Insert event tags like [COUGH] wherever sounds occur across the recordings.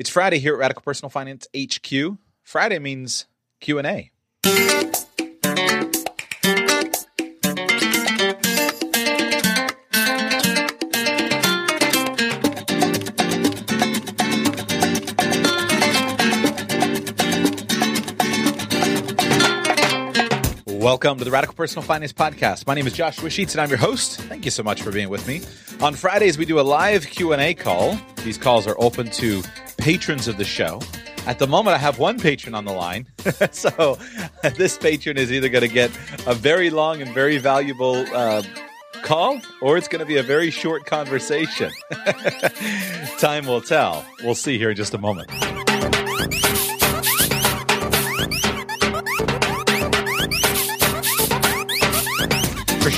It's Friday here at Radical Personal Finance HQ. Friday means Q&A. Welcome to the Radical Personal Finance Podcast. My name is Joshua Sheets, and I'm your host. Thank you so much for being with me. On Fridays, we do a live Q&A call. These calls are open to patrons of the show. At the moment, I have one patron on the line. [LAUGHS] so [LAUGHS] this patron is either going to get a very long and very valuable uh, call, or it's going to be a very short conversation. [LAUGHS] Time will tell. We'll see here in just a moment.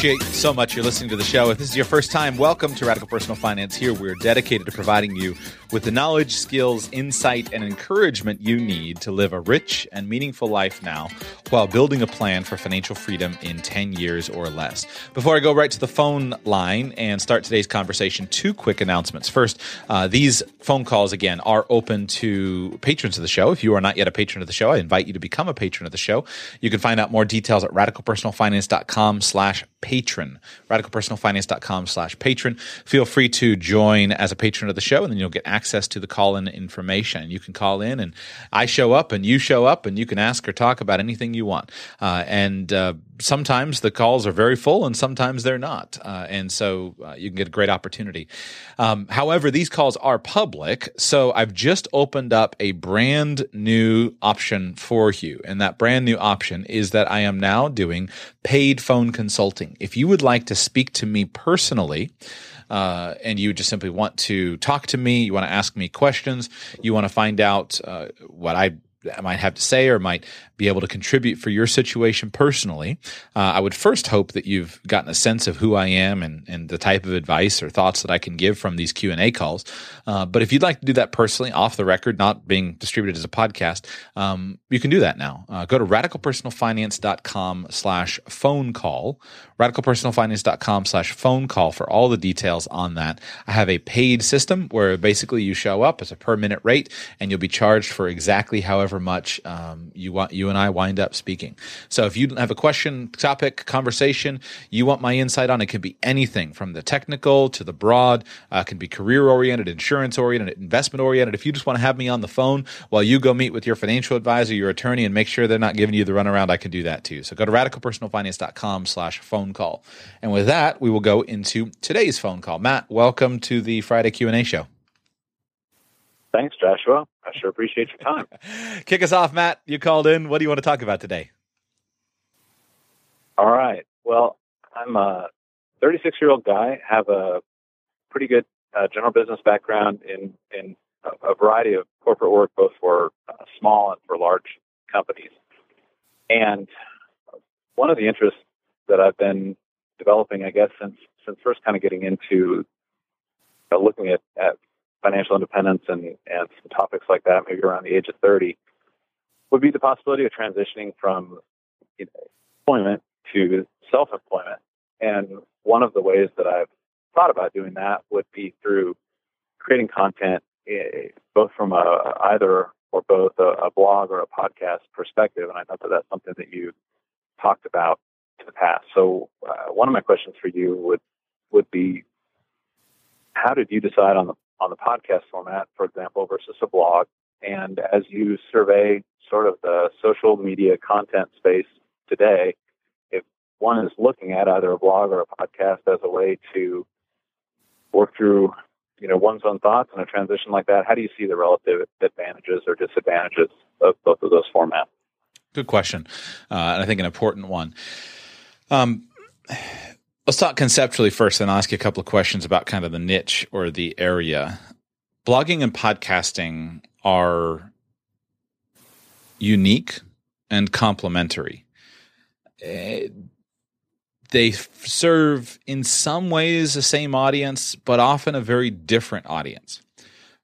Appreciate so much you're listening to the show. If this is your first time, welcome to Radical Personal Finance. Here, we're dedicated to providing you with the knowledge, skills, insight, and encouragement you need to live a rich and meaningful life now while building a plan for financial freedom in 10 years or less. Before I go right to the phone line and start today's conversation, two quick announcements. First, uh, these phone calls, again, are open to patrons of the show. If you are not yet a patron of the show, I invite you to become a patron of the show. You can find out more details at radicalpersonalfinance.com slash patron. Radicalpersonalfinance.com slash patron. Feel free to join as a patron of the show, and then you'll get access to the call in information. You can call in, and I show up, and you show up, and you can ask or talk about anything you want. Uh, and uh, sometimes the calls are very full, and sometimes they're not. Uh, and so uh, you can get a great opportunity. Um, however, these calls are public, so I've just opened up a brand new option for you. And that brand new option is that I am now doing paid phone consulting. If you would like to speak to me personally, uh, and you just simply want to talk to me, you want to ask me questions, you want to find out uh, what I might have to say or might be able to contribute for your situation personally, uh, I would first hope that you've gotten a sense of who I am and, and the type of advice or thoughts that I can give from these Q and A calls. Uh, but if you'd like to do that personally, off the record, not being distributed as a podcast, um, you can do that now. Uh, go to radicalpersonalfinance.com slash phone call, radicalpersonalfinance.com slash phone call for all the details on that. I have a paid system where basically you show up as a per minute rate and you'll be charged for exactly however much um, you want you and I wind up speaking. So if you have a question, topic, conversation, you want my insight on, it can be anything from the technical to the broad, uh, can be career oriented, insurance oriented, investment oriented. If you just want to have me on the phone while you go meet with your financial advisor, your attorney, and make sure they're not giving you the runaround, I can do that too. So go to radicalpersonalfinance.com slash phone call. And with that, we will go into today's phone call. Matt, welcome to the Friday Q&A show. Thanks, Joshua. I sure appreciate your time. [LAUGHS] Kick us off, Matt. You called in. What do you want to talk about today? All right. Well, I'm a 36 year old guy, have a pretty good uh, general business background in, in a, a, variety of corporate work, both for uh, small and for large companies. And one of the interests that I've been developing, I guess, since since first kind of getting into uh, looking at, at financial independence and, and some topics like that, maybe around the age of 30, would be the possibility of transitioning from you know, employment to self employment. And one of the ways that I've thought about doing that would be through creating content, eh, both from a, either or both a, a blog or a podcast perspective. And I thought that that's something that you talked about in the past. So, uh, one of my questions for you would would be, how did you decide on the on the podcast format, for example, versus a blog. And as you survey sort of the social media content space today, if one is looking at either a blog or a podcast as a way to work through, you know, one's own thoughts in a transition like that, how do you see the relative advantages or disadvantages of both of those formats? Good question, uh, and I think an important one. Um, Let's talk conceptually first, then I'll ask you a couple of questions about kind of the niche or the area. blogging and podcasting are unique and complementary. Uh, they serve in some ways the same audience, but often a very different audience.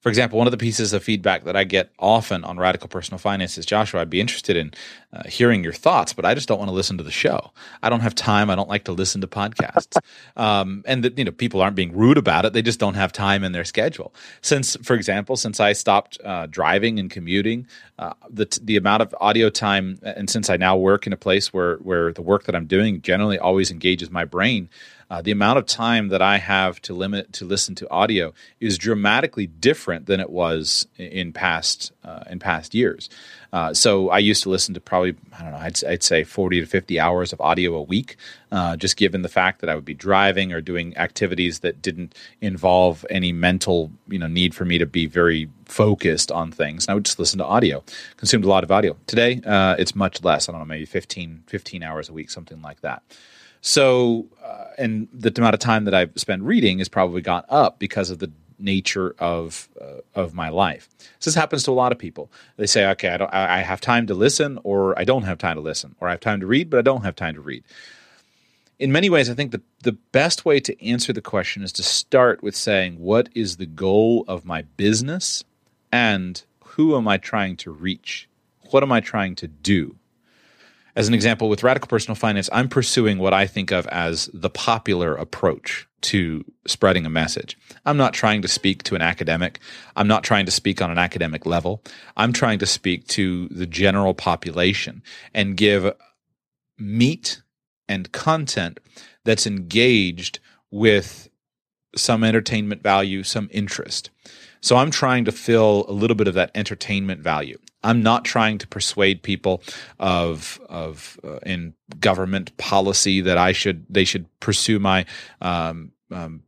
For example, one of the pieces of feedback that I get often on radical personal finance is Joshua, I'd be interested in uh, hearing your thoughts, but I just don't want to listen to the show. I don't have time. I don't like to listen to podcasts. [LAUGHS] um, and that, you know, people aren't being rude about it. They just don't have time in their schedule. Since, for example, since I stopped uh, driving and commuting, uh, the, the amount of audio time, and since I now work in a place where, where the work that I'm doing generally always engages my brain, uh, the amount of time that I have to limit to listen to audio is dramatically different than it was in past uh, in past years. Uh, so I used to listen to probably I don't know I'd, I'd say forty to fifty hours of audio a week, uh, just given the fact that I would be driving or doing activities that didn't involve any mental you know need for me to be very focused on things. And I would just listen to audio, consumed a lot of audio. Today uh, it's much less. I don't know maybe 15, 15 hours a week, something like that. So, uh, and the amount of time that I've spent reading has probably gone up because of the nature of uh, of my life. So this happens to a lot of people. They say, "Okay, I don't. I have time to listen, or I don't have time to listen, or I have time to read, but I don't have time to read." In many ways, I think the the best way to answer the question is to start with saying, "What is the goal of my business, and who am I trying to reach? What am I trying to do?" As an example, with radical personal finance, I'm pursuing what I think of as the popular approach to spreading a message. I'm not trying to speak to an academic. I'm not trying to speak on an academic level. I'm trying to speak to the general population and give meat and content that's engaged with some entertainment value, some interest. So I'm trying to fill a little bit of that entertainment value. I'm not trying to persuade people of of uh, in government policy that I should they should pursue my um, um,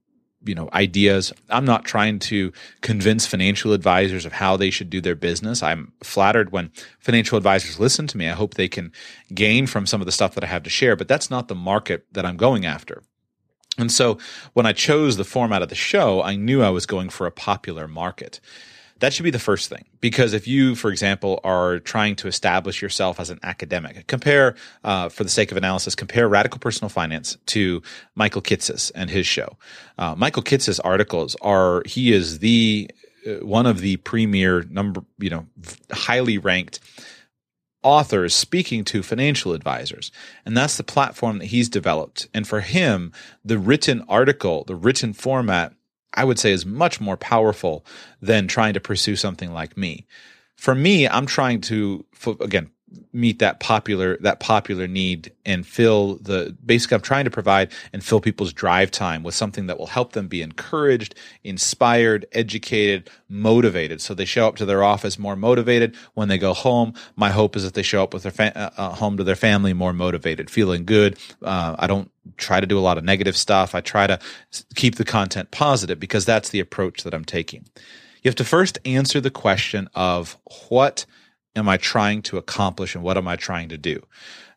you know ideas. I'm not trying to convince financial advisors of how they should do their business. I'm flattered when financial advisors listen to me. I hope they can gain from some of the stuff that I have to share, but that's not the market that I'm going after. And so when I chose the format of the show, I knew I was going for a popular market. That should be the first thing. Because if you, for example, are trying to establish yourself as an academic, compare, uh, for the sake of analysis, compare Radical Personal Finance to Michael Kitces and his show. Uh, Michael Kitces' articles are, he is the, uh, one of the premier number, you know, highly ranked authors speaking to financial advisors. And that's the platform that he's developed. And for him, the written article, the written format I would say is much more powerful than trying to pursue something like me. For me, I'm trying to again meet that popular that popular need and fill the basically I'm trying to provide and fill people's drive time with something that will help them be encouraged, inspired, educated, motivated. So they show up to their office more motivated. When they go home, my hope is that they show up with their fa- uh, uh home to their family more motivated, feeling good. Uh, I don't try to do a lot of negative stuff. I try to keep the content positive because that's the approach that I'm taking. You have to first answer the question of what am I trying to accomplish and what am I trying to do?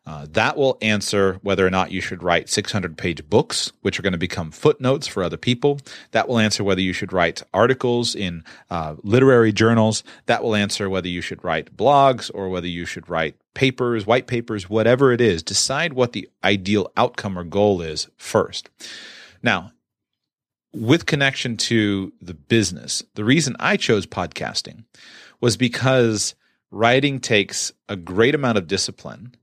Uh, that will answer whether or not you should write 600 page books, which are going to become footnotes for other people. That will answer whether you should write articles in uh, literary journals. That will answer whether you should write blogs or whether you should write papers, white papers, whatever it is. Decide what the ideal outcome or goal is first. Now, with connection to the business, the reason I chose podcasting was because writing takes a great amount of discipline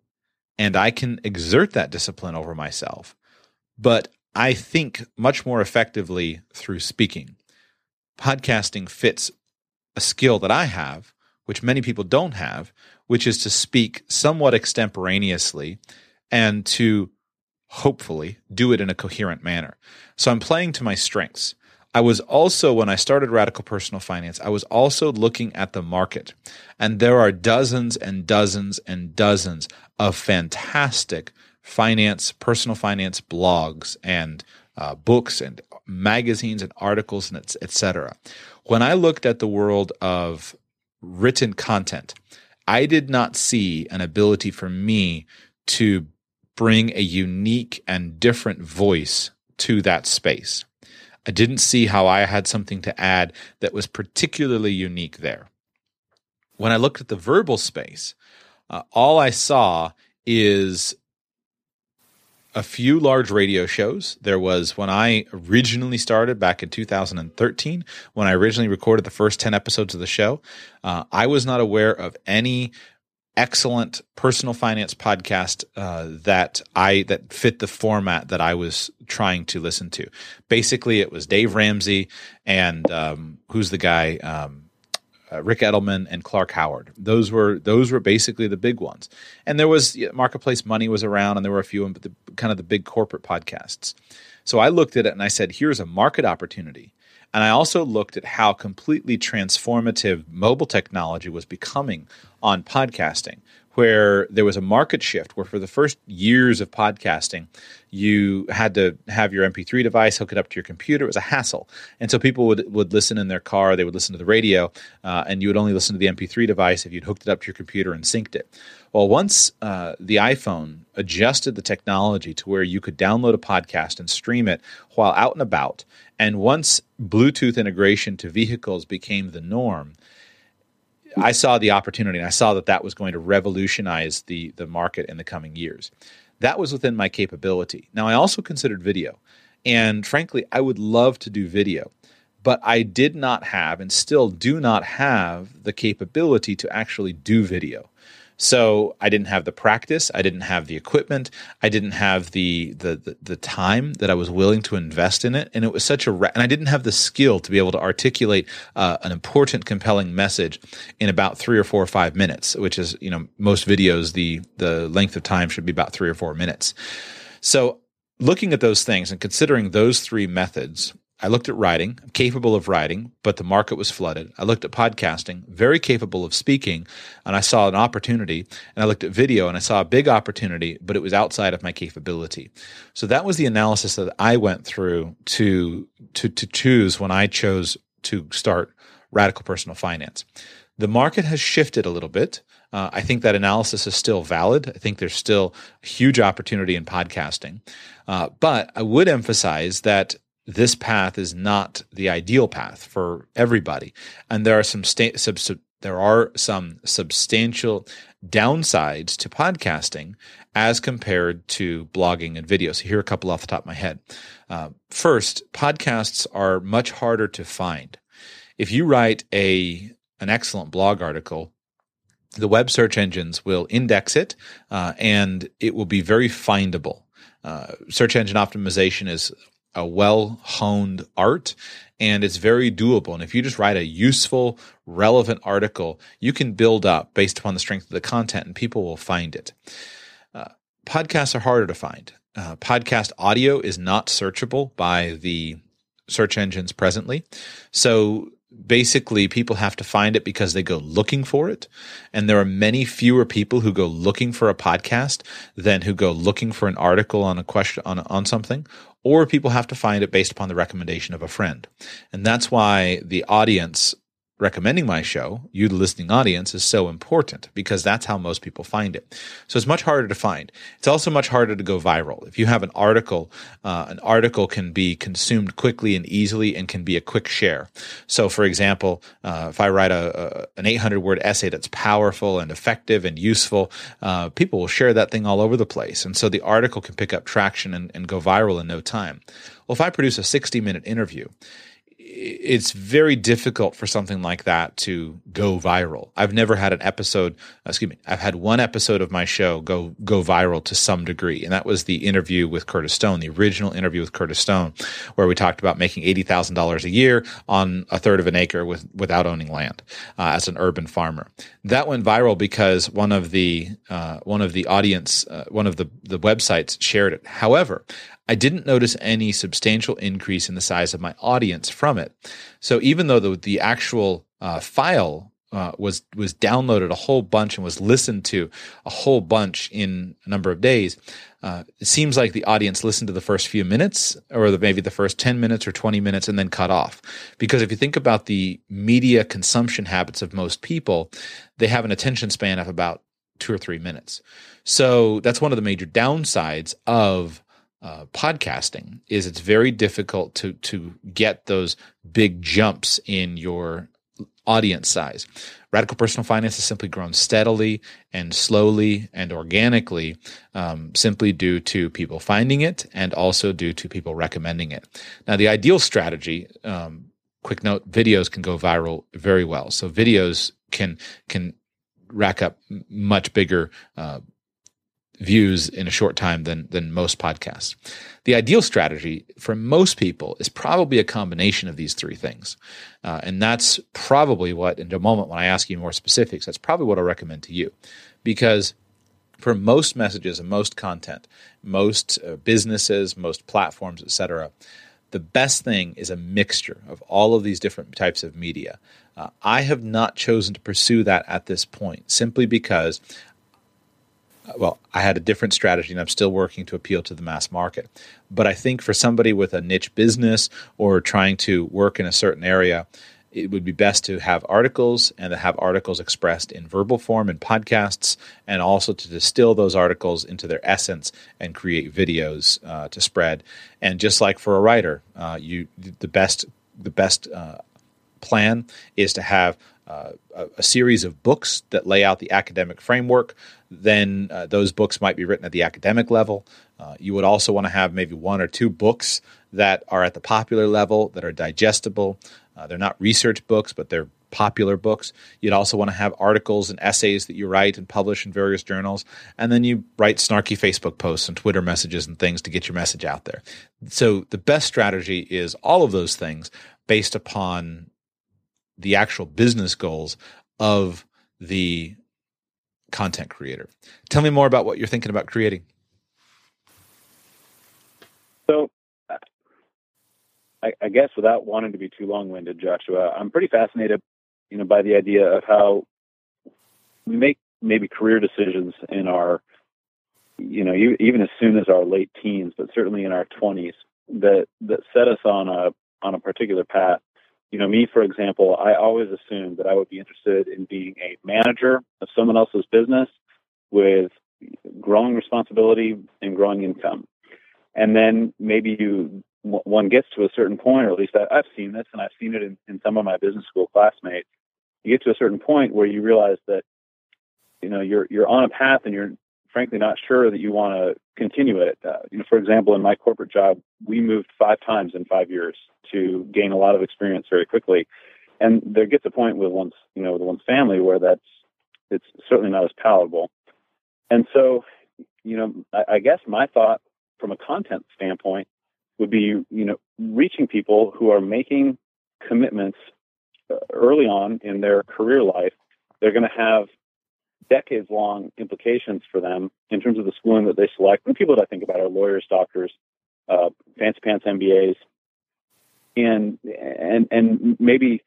and I can exert that discipline over myself. But I think much more effectively through speaking. Podcasting fits a skill that I have, which many people don't have, which is to speak somewhat extemporaneously and to hopefully do it in a coherent manner. So I'm playing to my strengths. I was also, when I started Radical Personal Finance, I was also looking at the market. And there are dozens and dozens and dozens of fantastic finance, personal finance blogs and uh, books and magazines and articles and et cetera. When I looked at the world of written content, I did not see an ability for me to bring a unique and different voice to that space. I didn't see how I had something to add that was particularly unique there. When I looked at the verbal space, uh, all I saw is a few large radio shows. There was when I originally started back in 2013, when I originally recorded the first 10 episodes of the show. Uh, I was not aware of any excellent personal finance podcast uh, that I that fit the format that I was trying to listen to. Basically, it was Dave Ramsey and um, who's the guy. Um, uh, Ric Edelman and Clark Howard. Those were those were basically the big ones. And there was Marketplace Money was around, and there were a few, but the kind of the big corporate podcasts. So I looked at it and I said, "Here's a market opportunity." And I also looked at how completely transformative mobile technology was becoming on podcasting where there was a market shift where for the first years of podcasting you had to have your mp3 device hook it up to your computer. It was a hassle. And so people would, would listen in their car. They would listen to the radio uh, and you would only listen to the mp3 device if you'd hooked it up to your computer and synced it. Well once uh, the iphone adjusted the technology to where you could download a podcast and stream it while out and about and once bluetooth integration to vehicles became the norm I saw the opportunity and I saw that that was going to revolutionize the the market in the coming years. That was within my capability. Now I also considered video. And frankly, I would love to do video, but I did not have and still do not have the capability to actually do video. So I didn't have the practice, I didn't have the equipment, I didn't have the the the, the time that I was willing to invest in it, and it was such a and I didn't have the skill to be able to articulate uh, an important, compelling message in about three or four or five minutes, which is you know most videos the the length of time should be about three or four minutes. So looking at those things and considering those three methods I looked at writing, I'm capable of writing, but the market was flooded. I looked at podcasting, very capable of speaking, and I saw an opportunity. And I looked at video and I saw a big opportunity, but it was outside of my capability. So that was the analysis that I went through to to to choose when I chose to start radical personal finance. The market has shifted a little bit. Uh, I think that analysis is still valid. I think there's still a huge opportunity in podcasting. Uh, but I would emphasize that this path is not the ideal path for everybody, and there are some sta- sub- sub- there are some substantial downsides to podcasting as compared to blogging and video. So here are a couple off the top of my head. Uh, first, podcasts are much harder to find. If you write a an excellent blog article, the web search engines will index it, uh, and it will be very findable. Uh, search engine optimization is a well honed art and it's very doable. And if you just write a useful, relevant article, you can build up based upon the strength of the content and people will find it. Uh, podcasts are harder to find. Uh, podcast audio is not searchable by the search engines presently. So basically people have to find it because they go looking for it and there are many fewer people who go looking for a podcast than who go looking for an article on a question on on something or people have to find it based upon the recommendation of a friend. And that's why the audience recommending my show, you, the listening audience, is so important because that's how most people find it. So it's much harder to find. It's also much harder to go viral. If you have an article, uh, an article can be consumed quickly and easily and can be a quick share. So, for example, uh, if I write a, a, an 800 word essay that's powerful and effective and useful, uh, people will share that thing all over the place. And so the article can pick up traction and, and go viral in no time. Well, if I produce a 60 minute interview, it's very difficult for something like that to go viral. I've never had an episode, excuse me, I've had one episode of my show go go viral to some degree, and that was the interview with Curtis Stone, the original interview with Curtis Stone, where we talked about making eighty thousand dollars a year on a third of an acre with without owning land uh, as an urban farmer. That went viral because one of the uh, one of the audience, uh, one of the the websites shared it. However, I didn't notice any substantial increase in the size of my audience from it. So even though the, the actual uh, file uh, was was downloaded a whole bunch and was listened to a whole bunch in a number of days, uh, it seems like the audience listened to the first few minutes or the, maybe the first 10 minutes or 20 minutes and then cut off. Because if you think about the media consumption habits of most people, they have an attention span of about two or three minutes. So that's one of the major downsides of uh, podcasting is it's very difficult to to get those big jumps in your audience size. Radical Personal Finance has simply grown steadily and slowly and organically, um, simply due to people finding it and also due to people recommending it. Now, the ideal strategy, um, quick note, videos can go viral very well. So videos can can rack up much bigger uh, views in a short time than than most podcasts. The ideal strategy for most people is probably a combination of these three things, uh, and that's probably what in a moment when I ask you more specifics, that's probably what I'll recommend to you, because for most messages and most content, most uh, businesses, most platforms, etc. The best thing is a mixture of all of these different types of media. Uh, I have not chosen to pursue that at this point simply because well, I had a different strategy and I'm still working to appeal to the mass market. But I think for somebody with a niche business or trying to work in a certain area, it would be best to have articles and to have articles expressed in verbal form in podcasts and also to distill those articles into their essence and create videos uh, to spread. And just like for a writer, uh, you the best the best uh, plan is to have uh, a, a, series of books that lay out the academic framework. Then uh, those books might be written at the academic level. Uh, you would also want to have maybe one or two books that are at the popular level that are digestible. Uh, they're not research books, but they're popular books. You'd also want to have articles and essays that you write and publish in various journals. And then you write snarky Facebook posts and Twitter messages and things to get your message out there. So the best strategy is all of those things based upon the actual business goals of the content creator. Tell me more about what you're thinking about creating. So, I, I guess without wanting to be too long-winded, Joshua, I'm pretty fascinated, you know, by the idea of how we make maybe career decisions in our, you know, even as soon as our late teens, but certainly in our 20s, that that set us on a on a particular path you know, me, for example, I always assumed that I would be interested in being a manager of someone else's business with growing responsibility and growing income. And then maybe you one gets to a certain point, or at least I, have seen this, and I've seen it in, in some of my business school classmates. You get to a certain point where you realize that you know you're you're on a path, and you're frankly not sure that you want to continue it. Uh, you know, for example, in my corporate job, we moved five times in five years to gain a lot of experience very quickly. And there gets a point with one's, you know, with one's family where that's it's certainly not as palatable. And so, you know, I, I guess my thought from a content standpoint would be, you know, reaching people who are making commitments uh, early on in their career life. They're going to have decades long implications for them in terms of the schooling that they select. People that I think about are lawyers, doctors, uh, fancy pants MBAs, and and and maybe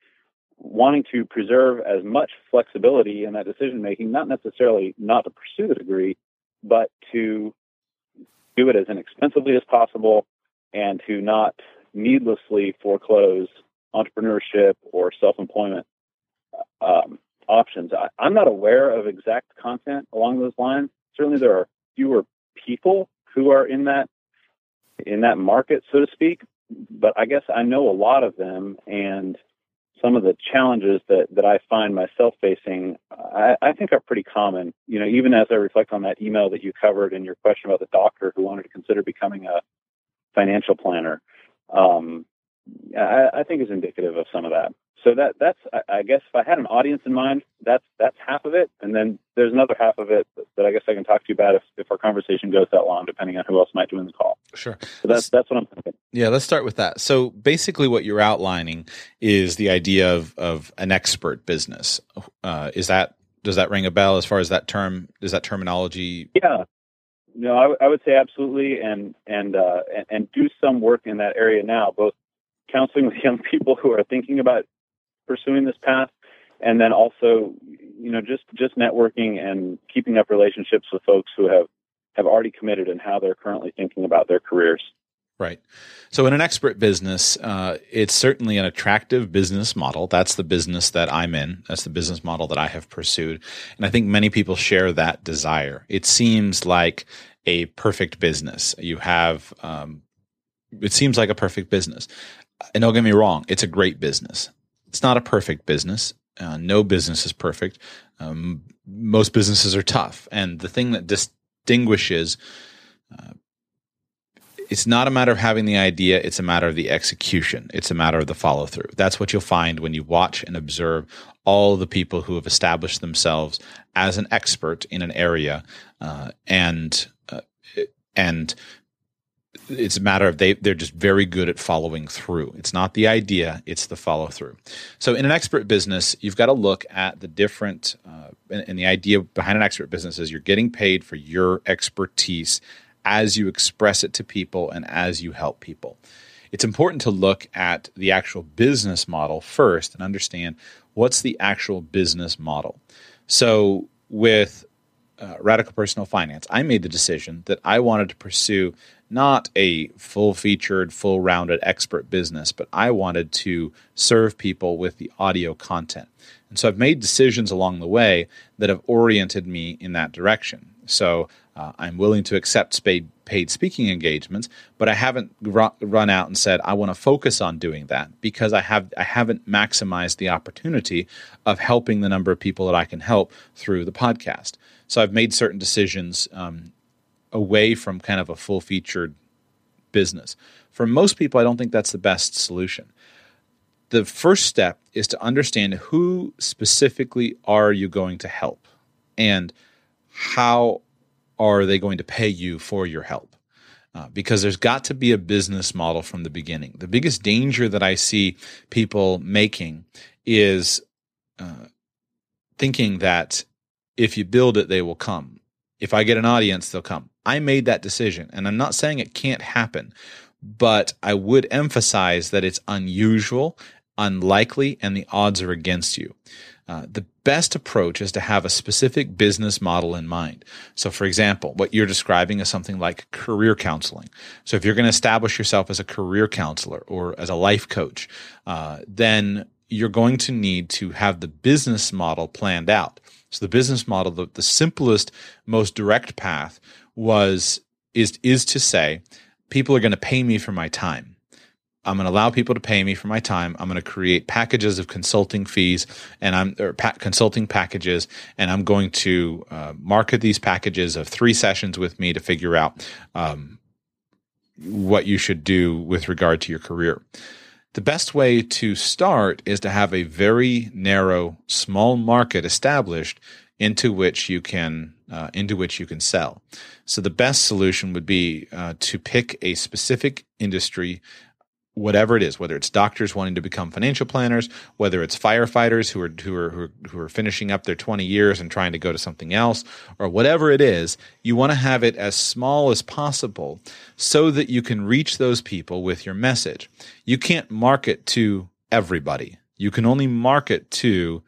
wanting to preserve as much flexibility in that decision making, not necessarily not to pursue the degree, but to do it as inexpensively as possible and to not needlessly foreclose entrepreneurship or self employment um, options. I, I'm not aware of exact content along those lines. Certainly, there are fewer people who are in that in that market, so to speak. But I guess I know a lot of them, and some of the challenges that that I find myself facing, I, I think are pretty common. You know, even as I reflect on that email that you covered in your question about the doctor who wanted to consider becoming a financial planner, um, I, I think is indicative of some of that so that that's I, guess if I had an audience in mind, that's that's half of it, and then there's another half of it that I guess I can talk to you about if, if our conversation goes that long, depending on who else might join the call. Sure. So that's that's what I'm thinking. Yeah, let's start with that. So basically, what you're outlining is the idea of of an expert business. Uh, is that does that ring a bell as far as that term? Is that terminology? Yeah. No, I, I would say absolutely, and and, uh, and and do some work in that area now, both counseling with young people who are thinking about pursuing this path and then also you know just just networking and keeping up relationships with folks who have have already committed and how they're currently thinking about their careers Right. So, in an expert business, uh, it's certainly an attractive business model. That's the business that I'm in. That's the business model that I have pursued. And I think many people share that desire. It seems like a perfect business. You have, um, it seems like a perfect business. And don't get me wrong, it's a great business. It's not a perfect business. Uh, no business is perfect. Um, most businesses are tough. And the thing that distinguishes uh, it's not a matter of having the idea, it's a matter of the execution. It's a matter of the follow through. That's what you'll find when you watch and observe all the people who have established themselves as an expert in an area uh, and uh, and it's a matter of they they're just very good at following through. It's not the idea; it's the follow through. So, in an expert business, you've got to look at the different uh, and, and the idea behind an expert business is you're getting paid for your expertise as you express it to people and as you help people. It's important to look at the actual business model first and understand what's the actual business model. So, with uh, Radical Personal Finance, I made the decision that I wanted to pursue not a full featured, full rounded expert business, but I wanted to serve people with the audio content. And so I've made decisions along the way that have oriented me in that direction. So uh, I'm willing to accept paid, paid speaking engagements, but I haven't run out and said I want to focus on doing that because I have I haven't maximized the opportunity of helping the number of people that I can help through the podcast. So I've made certain decisions um, away from kind of a full featured business. For most people, I don't think that's the best solution. The first step is to understand who specifically are you going to help and how are they going to pay you for your help? Uh, because there's got to be a business model from the beginning. The biggest danger that I see people making is uh, thinking that if you build it, they will come. If I get an audience, they'll come. I made that decision, and I'm not saying it can't happen, but I would emphasize that it's unusual, unlikely, and the odds are against you. Uh, the best approach is to have a specific business model in mind. So, for example, what you're describing is something like career counseling. So, if you're going to establish yourself as a career counselor or as a life coach, uh, then you're going to need to have the business model planned out. So, the business model, the, the simplest, most direct path was is is to say, people are going to pay me for my time. I'm going to allow people to pay me for my time. I'm going to create packages of consulting fees and I'm or pa- consulting packages, and I'm going to uh, market these packages of three sessions with me to figure out um, what you should do with regard to your career. The best way to start is to have a very narrow, small market established into which you can uh, into which you can sell. So the best solution would be uh, to pick a specific industry whatever it is, whether it's doctors wanting to become financial planners, whether it's firefighters who are who are who are, who are finishing up their 20 years and trying to go to something else, or whatever it is, you want to have it as small as possible so that you can reach those people with your message. You can't market to everybody. You can only market to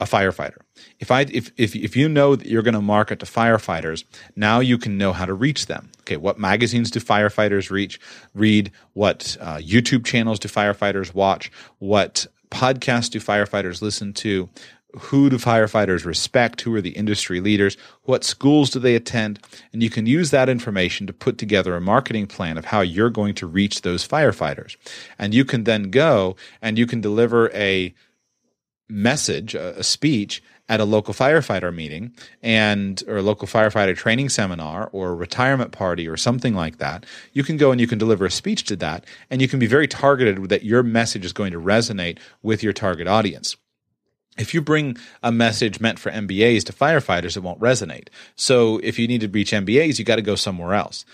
a firefighter. If I if if if you know that you're going to market to firefighters, now you can know how to reach them. Okay, what magazines do firefighters reach? Read what uh, YouTube channels do firefighters watch? What podcasts do firefighters listen to? Who do firefighters respect? Who are the industry leaders? What schools do they attend? And you can use that information to put together a marketing plan of how you're going to reach those firefighters. And you can then go and you can deliver a message, a, a speech at a local firefighter meeting and or a local firefighter training seminar or a retirement party or something like that you can go and you can deliver a speech to that and you can be very targeted that your message is going to resonate with your target audience if you bring a message meant for MBAs to firefighters, it won't resonate. So if you need to reach MBAs, you got to go somewhere else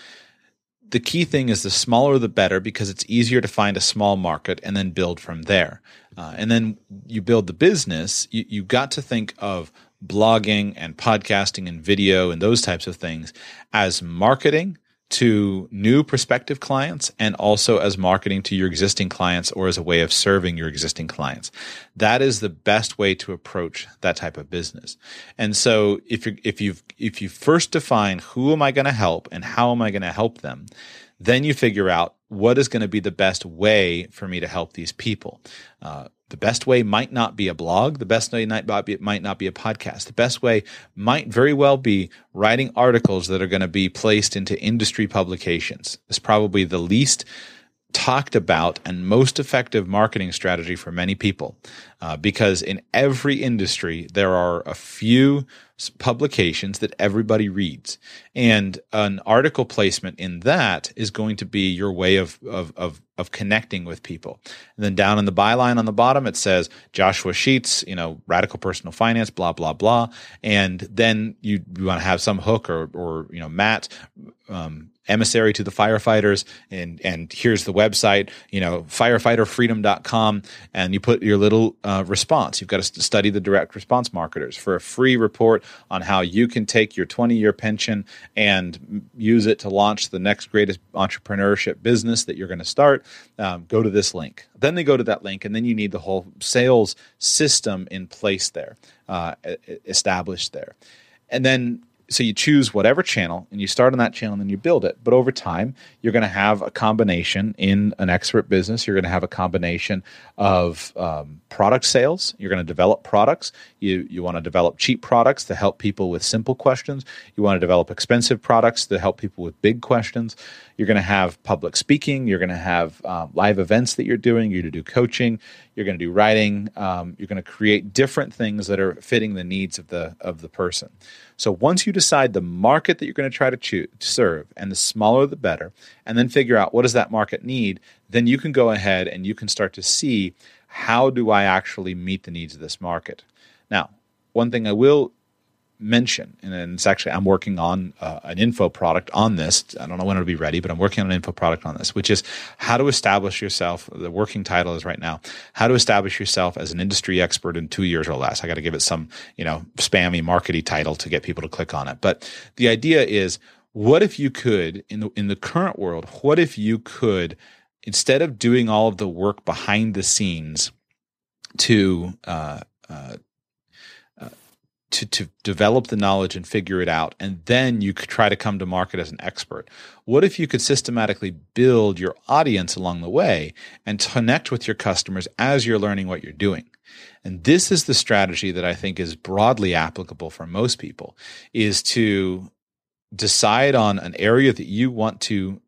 the key thing is the smaller the better because it's easier to find a small market and then build from there. Uh, and then you build the business, you, you got to think of blogging and podcasting and video and those types of things as marketing to new prospective clients and also as marketing to your existing clients or as a way of serving your existing clients. That is the best way to approach that type of business. And so if you if you if you first define who am I going to help and how am I going to help them, Then you figure out what is going to be the best way for me to help these people. Uh, the best way might not be a blog. The best way might not be, might not be a podcast. The best way might very well be writing articles that are going to be placed into industry publications. It's probably the least talked about and most effective marketing strategy for many people uh, because in every industry there are a few publications that everybody reads. And an article placement in that is going to be your way of of of, of connecting with people. And then down in the byline on the bottom it says joshua sheets you know radical personal finance blah blah blah. And then you, you want to have some hook or or you know matt um, emissary to the firefighters and and here's the website you know firefighterfreedom.com and you put your little uh, response. You've got to study the direct response marketers for a free report on how you can take your 20 year pension and use it to launch the next greatest entrepreneurship business that you're going to start. Um, go to this link. Then they go to that link and then you need the whole sales system in place there uh, established there. And then so you choose whatever channel and you start on that channel and then you build it. But over time, you're going to have a combination in an expert business. You're going to have a combination of um, product sales. You're going to develop products. You you want to develop cheap products to help people with simple questions. You want to develop expensive products to help people with big questions. You're going to have public speaking. You're going to have um, live events that you're doing. You're to do coaching. You're going to do writing. Um, you're going to create different things that are fitting the needs of the of the person. So once you decide the market that you're going to try to choose, serve, and the smaller the better, and then figure out what does that market need, then you can go ahead and you can start to see how do I actually meet the needs of this market. Now, one thing I will mention, and it's actually I'm working on uh, an info product on this. I don't know when it'll be ready, but I'm working on an info product on this, which is how to establish yourself. The working title is right now how to establish yourself as an industry expert in two years or less. I got to give it some you know spammy markety title to get people to click on it, but the idea is. What if you could in the in the current world? What if you could instead of doing all of the work behind the scenes to uh, uh, to, to develop the knowledge and figure it out. And then you could try to come to market as an expert. What if you could systematically build your audience along the way and connect with your customers as you're learning what you're doing? And this is the strategy that I think is broadly applicable for most people is to decide on an area that you want to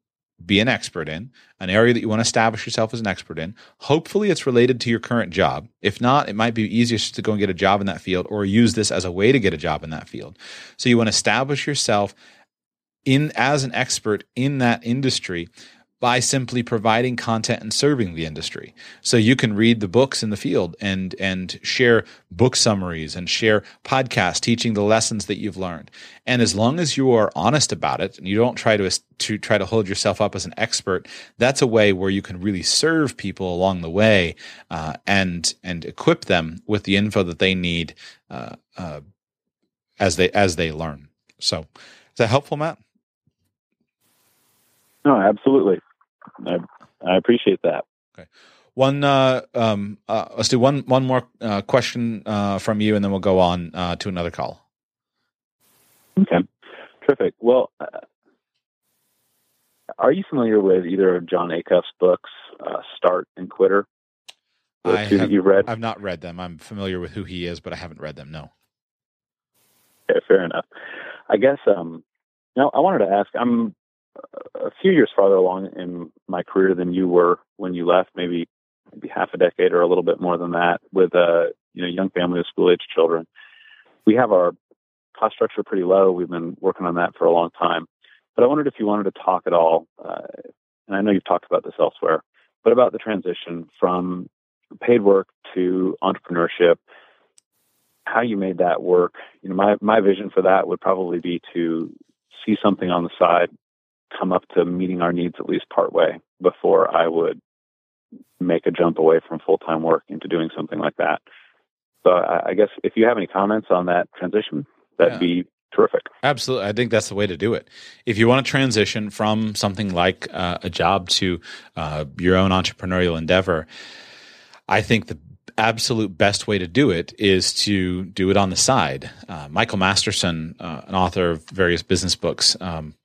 be an expert in, an area that you want to establish yourself as an expert in. Hopefully, it's related to your current job. If not, it might be easier to go and get a job in that field or use this as a way to get a job in that field. So, you want to establish yourself in as an expert in that industry by simply providing content and serving the industry. So you can read the books in the field and and share book summaries and share podcasts teaching the lessons that you've learned. And as long as you are honest about it and you don't try to to try to hold yourself up as an expert, that's a way where you can really serve people along the way uh, and and equip them with the info that they need uh, uh, as they as they learn. So, is that helpful, Matt? No, absolutely. I, I appreciate that. Okay. One, uh, um, uh, let's do one one more uh, question uh, from you, and then we'll go on uh, to another call. Okay, terrific. Well, uh, are you familiar with either of Jon Acuff's books, Start and Quitter? I have, that you've read. I've not read them. I'm familiar with who he is, but I haven't read them. No. Okay, fair enough. I guess. Um, now, I wanted to ask. I'm a few years farther along in my career than you were when you left, maybe maybe half a decade or a little bit more than that, with a you know young family of school age children. We have our cost structure pretty low. We've been working on that for a long time. But I wondered if you wanted to talk at all, uh, and I know you've talked about this elsewhere, but about the transition from paid work to entrepreneurship, how you made that work. You know, my my vision for that would probably be to see something on the side come up to meeting our needs at least part way before I would make a jump away from full time work into doing something like that. So I, I, guess if you have any comments on that transition, that'd yeah. be terrific. Absolutely. I think that's the way to do it. If you want to transition from something like uh, a job to uh, your own entrepreneurial endeavor, I think the absolute best way to do it is to do it on the side. Uh, Michael Masterson, uh, an author of various business books, um,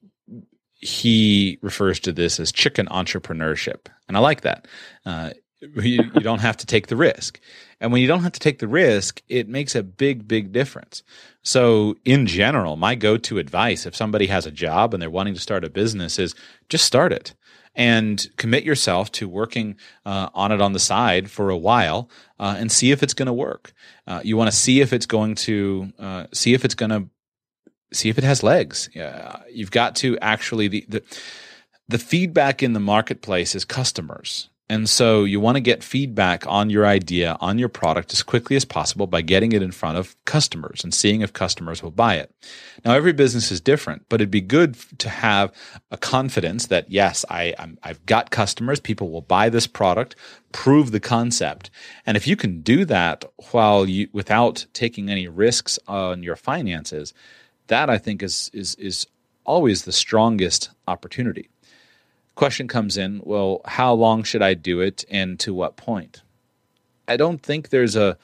he refers to this as chicken entrepreneurship. And I like that. Uh, you, you don't have to take the risk. And when you don't have to take the risk, it makes a big, big difference. So, in general, my go to advice if somebody has a job and they're wanting to start a business is just start it and commit yourself to working uh, on it on the side for a while uh, and see if it's going to work. Uh, you want to see if it's going to uh, see if it's going to see if it has legs. Yeah, you've got to actually the, the the feedback in the marketplace is customers. And so you want to get feedback on your idea, on your product as quickly as possible by getting it in front of customers and seeing if customers will buy it. Now, every business is different, but it'd be good to have a confidence that yes, I, i have got customers, people will buy this product, prove the concept. And if you can do that while you, without taking any risks on your finances, that I think is, is, is always the strongest opportunity. Question comes in well how long should i do it and to what point? I don't think there's a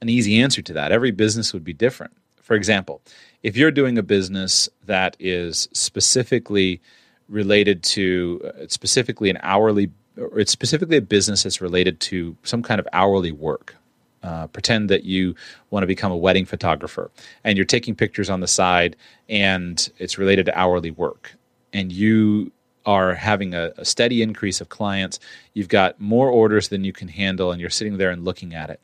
an easy answer to that. Every business would be different. For example if you're doing a business that is specifically related to uh, specifically an hourly or it's specifically a business that's related to some kind of hourly work uh, pretend that you want to become a wedding photographer and you're taking pictures on the side and it's related to hourly work and you are having a, a, steady increase of clients. You've got more orders than you can handle, and you're sitting there and looking at it.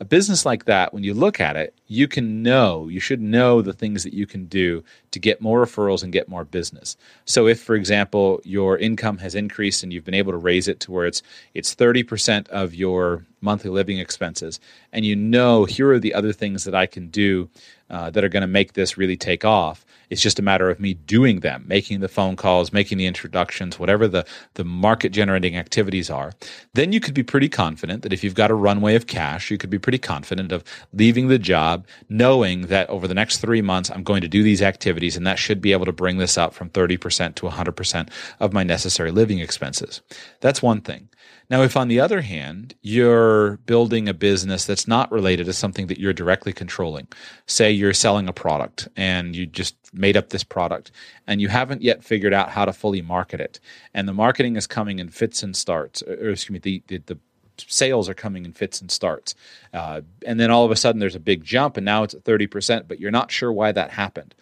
A business like that, when you look at it, you can know, you should know the things that you can do to get more referrals and get more business. So if, for example, your income has increased and you've been able to raise it to where it's it's 30% of your monthly living expenses, and you know here are the other things that I can do uh, that are going to make this really take off, it's just a matter of me doing them, making the phone calls, making the introductions, whatever the, the market generating activities are. Then you could be pretty confident that if you've got a runway of cash, you could be pretty confident of leaving the job, knowing that over the next three months, I'm going to do these activities, and that should be able to bring this up from 30% to 100% of my necessary living expenses. That's one thing. Now, if on the other hand, you're building a business that's not related to something that you're directly controlling, say you're selling a product and you just made up this product and you haven't yet figured out how to fully market it, and the marketing is coming in fits and starts, or excuse me, the, the, the sales are coming in fits and starts. Uh, and then all of a sudden there's a big jump and now it's at 30%, but you're not sure why that happened.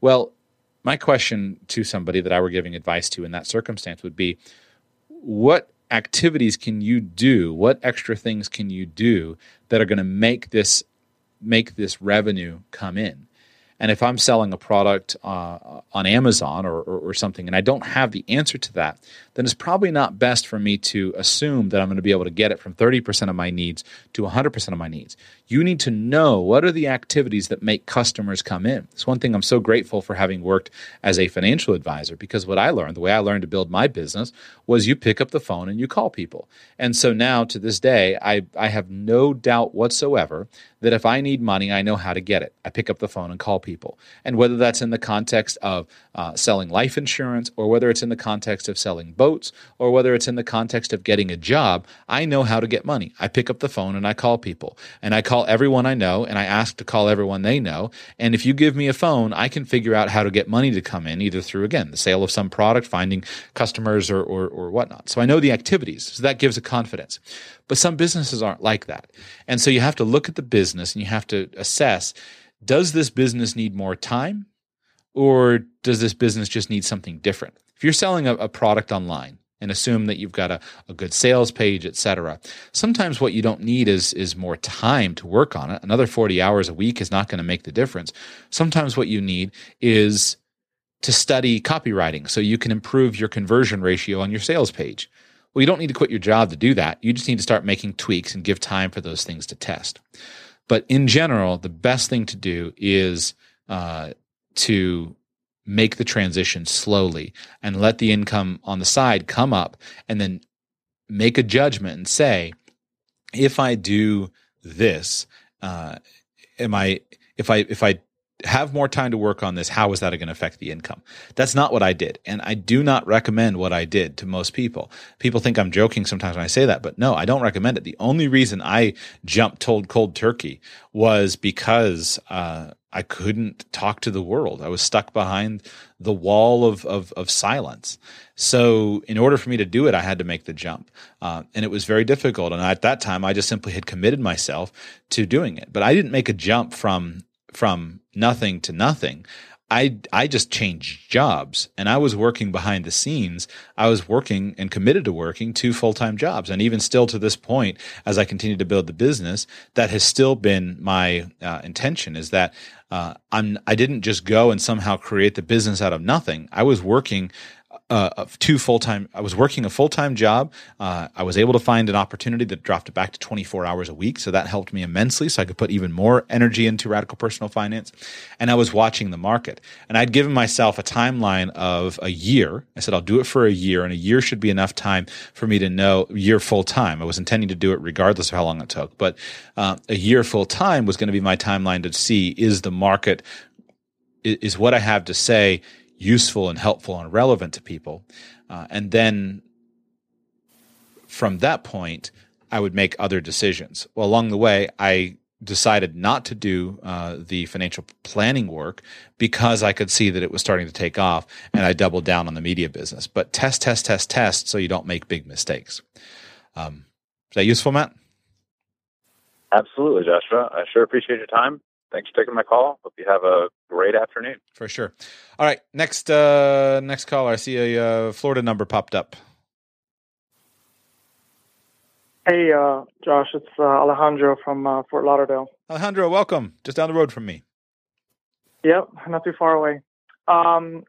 Well, my question to somebody that I were giving advice to in that circumstance would be what activities can you do? What extra things can you do that are going to make this make this revenue come in? And if I'm selling a product uh, on Amazon or, or, or, something and I don't have the answer to that, then it's probably not best for me to assume that I'm going to be able to get it from 30% of my needs to 100% of my needs. You need to know what are the activities that make customers come in. It's one thing I'm so grateful for having worked as a financial advisor because what I learned, the way I learned to build my business, was you pick up the phone and you call people. And so now to this day, I, I have no doubt whatsoever that if I need money, I know how to get it. I pick up the phone and call people. And whether that's in the context of uh, selling life insurance or whether it's in the context of selling boats or whether it's in the context of getting a job, I know how to get money. I pick up the phone and I call people. And I call everyone I know and I ask to call everyone they know. And if you give me a phone, I can figure out how to get money to come in either through, again, the sale of some product, finding customers or, or, or whatnot. So I know the activities. So that gives a confidence. But some businesses aren't like that. And so you have to look at the business and you have to assess does this business need more time or does this business just need something different? If you're selling a, a product online, and assume that you've got a, a good sales page, etc. Sometimes what you don't need is is more time to work on it. Another 40 hours a week is not going to make the difference. Sometimes what you need is to study copywriting so you can improve your conversion ratio on your sales page. Well, you don't need to quit your job to do that. You just need to start making tweaks and give time for those things to test. But in general, the best thing to do is uh, to make the transition slowly and let the income on the side come up and then make a judgment and say, if I do this, uh, am I, if I, if I have more time to work on this. How is that going to affect the income? That's not what I did. And I do not recommend what I did to most people. People think I'm joking sometimes when I say that, but no, I don't recommend it. The only reason I jumped told cold turkey was because, uh, I couldn't talk to the world. I was stuck behind the wall of, of, of silence. So, in order for me to do it, I had to make the jump. Uh, and it was very difficult. And at that time, I just simply had committed myself to doing it. But I didn't make a jump from, from nothing to nothing. I I just changed jobs and I was working behind the scenes. I was working and committed to working two full-time jobs and even still to this point as I continue to build the business that has still been my uh, intention is that uh, I'm I didn't just go and somehow create the business out of nothing. I was working uh, two full time. I was working a full time job. Uh, I was able to find an opportunity that dropped it back to 24 hours a week. So that helped me immensely. So I could put even more energy into radical personal finance. And I was watching the market. And I'd given myself a timeline of a year. I said, I'll do it for a year. And a year should be enough time for me to know year full time. I was intending to do it regardless of how long it took. But uh, a year full time was going to be my timeline to see is the market, is what I have to say useful and helpful and relevant to people. Uh, and then from that point, I would make other decisions. Well, along the way, I decided not to do uh, the financial planning work because I could see that it was starting to take off, and I doubled down on the media business. But test, test, test, test, so you don't make big mistakes. Um, is that useful, Matt? Absolutely, Joshua. I sure appreciate your time thanks for taking my call. Hope you have a great afternoon. For sure. All right, next uh, next caller. I see a uh, Florida number popped up. Hey, uh, Josh, it's uh, Alejandro from uh, Fort Lauderdale. Alejandro, welcome. Just down the road from me. Yep, not too far away. Um,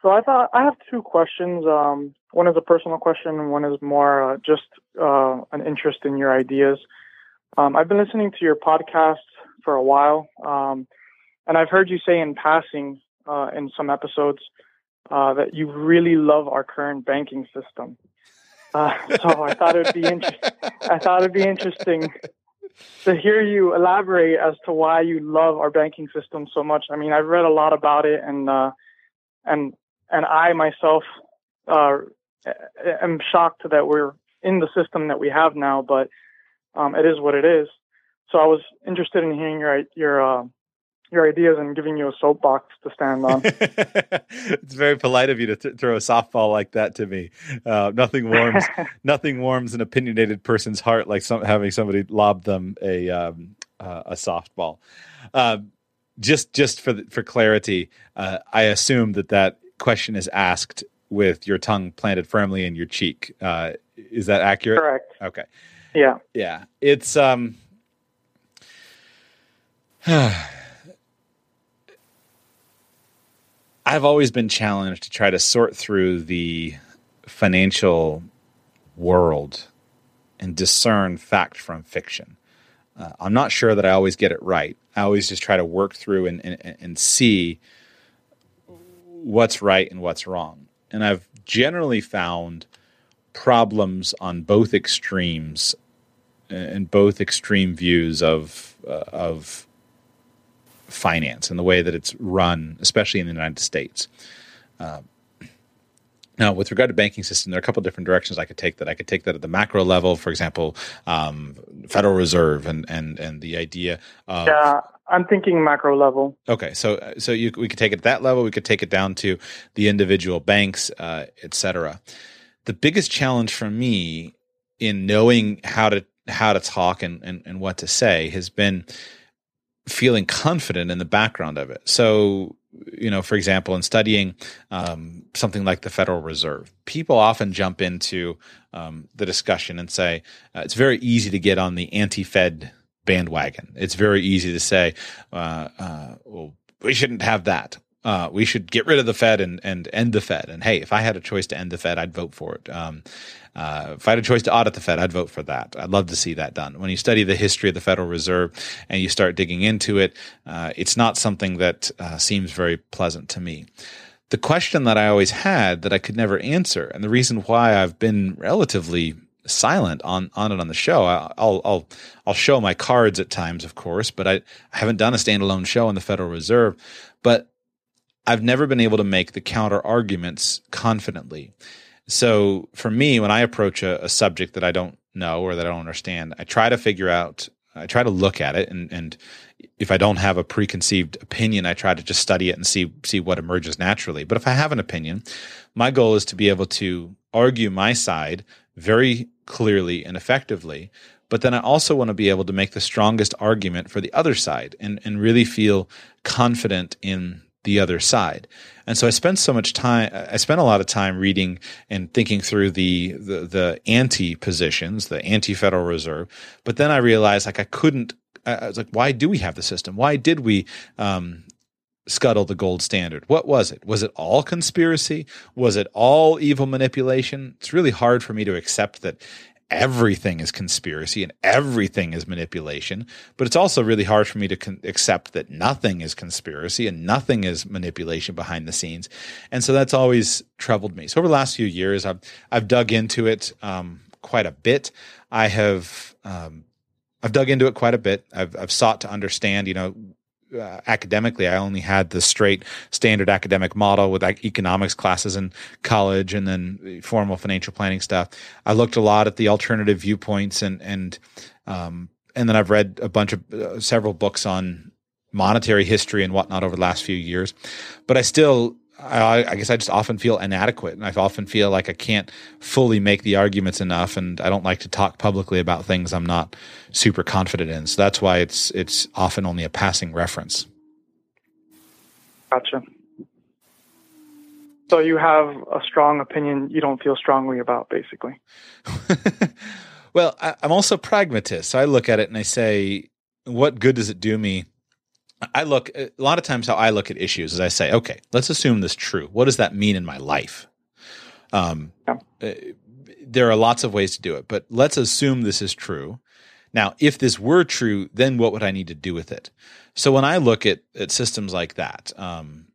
so I thought I have two questions. Um, one is a personal question, and one is more uh, just uh, an interest in your ideas. Um, I've been listening to your podcast for a while. Um, and I've heard you say in passing uh, in some episodes uh, that you really love our current banking system. Uh, [LAUGHS] so I thought it'd be inter- I thought it'd be interesting to hear you elaborate as to why you love our banking system so much. I mean, I've read a lot about it, and uh, and and I myself uh, am shocked that we're in the system that we have now. But um, it is what it is. So I was interested in hearing your your uh, your ideas and giving you a soapbox to stand on. [LAUGHS] it's very polite of you to th- throw a softball like that to me. Uh, nothing warms [LAUGHS] nothing warms an opinionated person's heart like some, having somebody lob them a um, uh, a softball. Uh, just just for the, for clarity, uh, I assume that that question is asked with your tongue planted firmly in your cheek. Uh, is that accurate? Correct. Okay. Yeah. Yeah. It's um [SIGHS] I've always been challenged to try to sort through the financial world and discern fact from fiction. Uh, I'm not sure that I always get it right. I always just try to work through and, and, and see what's right and what's wrong. And I've generally found problems on both extremes and both extreme views of uh, of finance and the way that it's run, especially in the United States. Uh, now, with regard to banking system, there are a couple different directions I could take that. I could take that at the macro level, for example, um, Federal Reserve and and and the idea of yeah. I'm thinking macro level. Okay, so so you, we could take it at that level. We could take it down to the individual banks, uh, et cetera. The biggest challenge for me in knowing how to how to talk and, and, and what to say has been feeling confident in the background of it. So, you know, for example, in studying um, something like the Federal Reserve, people often jump into um, the discussion and say uh, it's very easy to get on the anti-Fed bandwagon. It's very easy to say, uh, uh, well, we shouldn't have that. Uh, we should get rid of the Fed and, and end the Fed. And hey, if I had a choice to end the Fed, I'd vote for it. Um, uh, if I had a choice to audit the Fed, I'd vote for that. I'd love to see that done. When you study the history of the Federal Reserve and you start digging into it, uh, it's not something that uh, seems very pleasant to me. The question that I always had that I could never answer, and the reason why I've been relatively silent on on it on the show. I'll I'll I'll show my cards at times, of course, but I, I haven't done a standalone show on the Federal Reserve. But I've never been able to make the counter arguments confidently. So for me, when I approach a, a, subject that I don't know or that I don't understand, I try to figure out I try to look at it, and and if I don't have a preconceived opinion, I try to just study it and see see what emerges naturally. But if I have an opinion, my goal is to be able to argue my side very clearly and effectively. But then I also want to be able to make the strongest argument for the other side and, and really feel confident in the other side. And so I spent so much time, I spent a lot of time reading and thinking through the, the, the anti positions, the anti Federal Reserve. But then I realized like I couldn't, I was like, why do we have the system? Why did we, um, scuttle the gold standard? What was it? Was it all conspiracy? Was it all evil manipulation? It's really hard for me to accept that everything is conspiracy and everything is manipulation. But it's also really hard for me to con- accept that nothing is conspiracy and nothing is manipulation behind the scenes. And so that's always troubled me. So over the last few years, I've I've dug into it um, quite a bit. I have um, I've dug into it quite a bit. I've I've sought to understand, you know, uh, academically, I only had the straight standard academic model with economics classes in college and then formal financial planning stuff. I looked a lot at the alternative viewpoints and and um, and then I've read a bunch of uh, several books on monetary history and whatnot over the last few years. But I still I, I, guess I just often feel inadequate, and I often feel like I can't fully make the arguments enough, and I don't like to talk publicly about things I'm not super confident in. So that's why it's it's often only a passing reference. Gotcha. So you have a strong opinion you don't feel strongly about, basically. [LAUGHS] well, I, I'm also pragmatist, so I look at it and I say, what good does it do me I look a lot of times how I look at issues is I say, okay, let's assume this true. What does that mean in my life? Um, yeah. uh, there are lots of ways to do it, but let's assume this is true. Now, if this were true, then what would I need to do with it? So when I look at, at systems like that, um,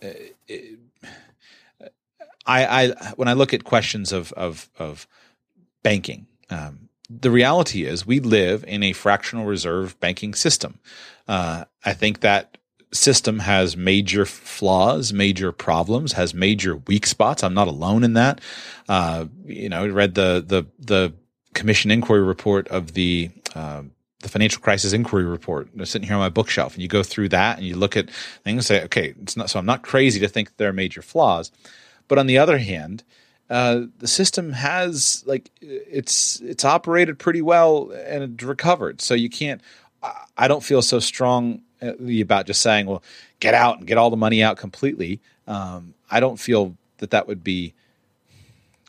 it, uh, I, I, when I look at questions of of, of banking, um, the reality is we live in a fractional reserve banking system. Uh, I think that system has major flaws, major problems, has major weak spots. I'm not alone in that. Uh, you know, I read the the the commission inquiry report of the uh, the financial crisis inquiry report They're sitting here on my bookshelf, and you go through that and you look at things and say, okay, it's not so I'm not crazy to think there are major flaws, but on the other hand. Uh, the system has like it's it's operated pretty well and recovered. So you can't I don't feel so strongly about just saying, well, get out and get all the money out completely. Um, I don't feel that that would be.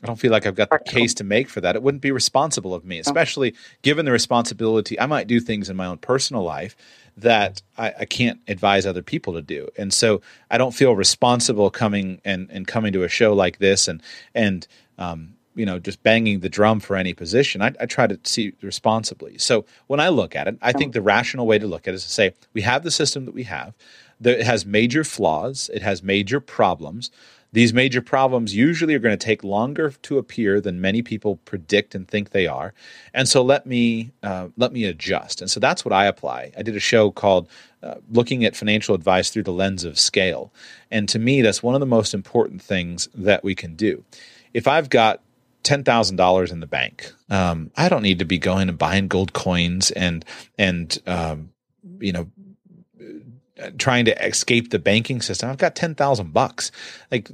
I don't feel like I've got the case to make for that. It wouldn't be responsible of me, especially given the responsibility. I might do things in my own personal life that I, I, can't advise other people to do, and so I don't feel responsible coming and, and coming to a show like this and and um, you know just banging the drum for any position. I, I, try to see responsibly. So when I look at it, I think the rational way to look at it is to say we have the system that we have. That it has major flaws. It has major problems. These major problems usually are going to take longer to appear than many people predict and think they are, and so let me uh, let me adjust. And so that's what I apply. I did a show called uh, "Looking at Financial Advice Through the Lens of Scale," and to me, that's one of the most important things that we can do. If I've got ten thousand dollars in the bank. Um, I don't need to be going and buying gold coins and and um, you know trying to escape the banking system. I've got 10,000 bucks. Like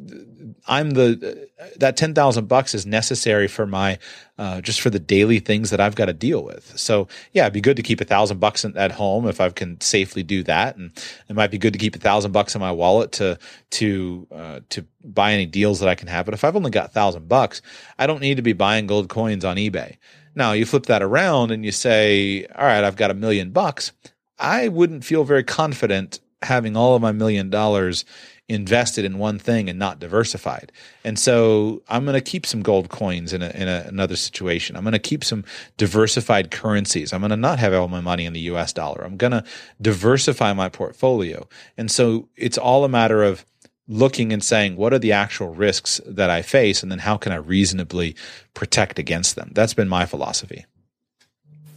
I'm the, that 10,000 bucks is necessary for my, uh, just for the daily things that I've got to deal with. So yeah, it'd be good to keep a thousand bucks at home if I can safely do that. And it might be good to keep a thousand bucks in my wallet to, to, uh, to buy any deals that I can have. But if I've only got thousand bucks, I don't need to be buying gold coins on eBay. Now you flip that around and you say, all right, I've got a million bucks. I wouldn't feel very confident having all of my million dollars invested in one thing and not diversified. And so I'm going to keep some gold coins in, a, in a, another situation. I'm going to keep some diversified currencies. I'm going to not have all my money in the US dollar. I'm going to diversify my portfolio. And so it's all a matter of looking and saying, what are the actual risks that I face? And then how can I reasonably protect against them? That's been my philosophy.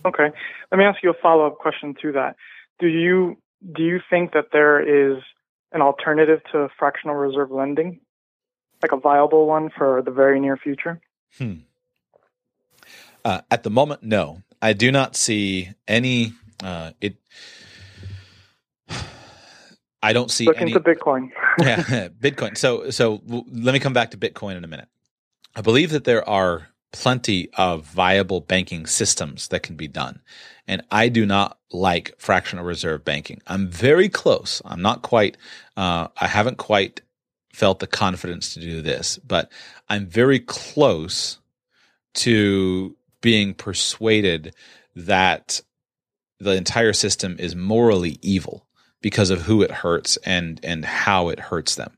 Okay. Let me ask you a follow up question to that do you do you think that there is an alternative to fractional reserve lending, like a viable one for the very near future? Hmm. Uh, at the moment, no. I do not see any. Uh, it. I don't see Look any. into Bitcoin. [LAUGHS] [LAUGHS] yeah, Bitcoin. So, so w- let me come back to Bitcoin in a minute. I believe that there are plenty of viable banking systems that can be done. And I do not like fractional reserve banking. I'm very close. I'm not quite, uh, I haven't quite felt the confidence to do this, but I'm very close to being persuaded that the entire system is morally evil because of who it hurts and and how it hurts them.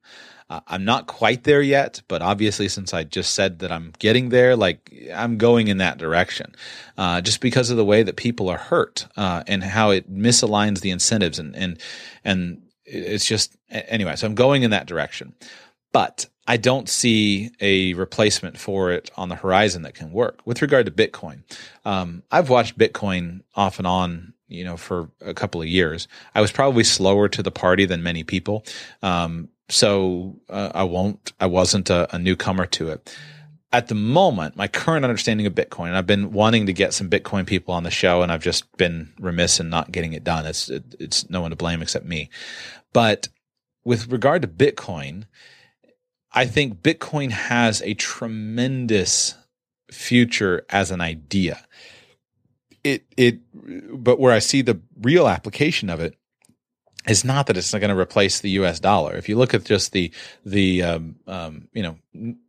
Uh, I'm not quite there yet, but obviously, since I just said that I'm getting there, like I'm going in that direction, uh, just because of the way that people are hurt uh, and how it misaligns the incentives and and and it's just anyway. So I'm going in that direction, but I don't see a replacement for it on the horizon that can work. With regard to Bitcoin, um, I've watched Bitcoin off and on you know, for a couple of years. I was probably slower to the party than many people. Um, so uh, I won't, I wasn't a, a, newcomer to it. At the moment, my current understanding of Bitcoin, and I've been wanting to get some Bitcoin people on the show, and I've just been remiss in not getting it done. It's it, it's no one to blame except me. But with regard to Bitcoin, I think Bitcoin has a tremendous future as an idea. It it, but where I see the real application of it is not that it's not going to replace the U.S. dollar. If you look at just the the um, um, you know n-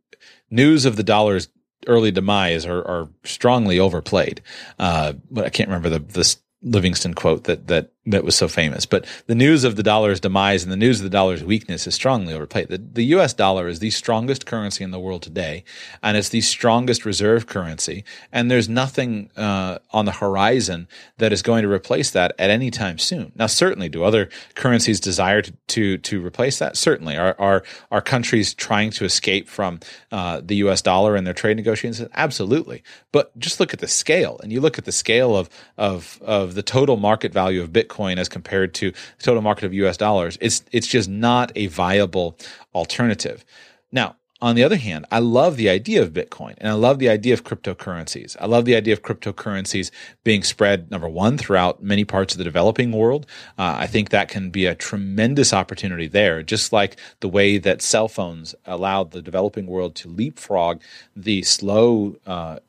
news of the dollar's early demise are, are strongly overplayed. Uh, but I can't remember the the Livingston quote that that that was so famous. But the news of the dollar's demise and the news of the dollar's weakness is strongly overplayed. The, the U.S. dollar is the strongest currency in the world today, and it's the strongest reserve currency. And there's nothing uh, on the horizon that is going to replace that at any time soon. Now, certainly, do other currencies desire to to, to replace that? Certainly, are are are countries trying to escape from uh, the U.S. dollar in their trade negotiations? Absolutely. But just look at the scale, and you look at the scale of of of the total market value of Bitcoin Bitcoin as compared to the total market of US dollars, it's it's just not a viable alternative. Now, on the other hand, I love the idea of Bitcoin and I love the idea of cryptocurrencies. I love the idea of cryptocurrencies being spread, number one, throughout many parts of the developing world. Uh, I think that can be a tremendous opportunity there, just like the way that cell phones allowed the developing world to leapfrog the slow uh,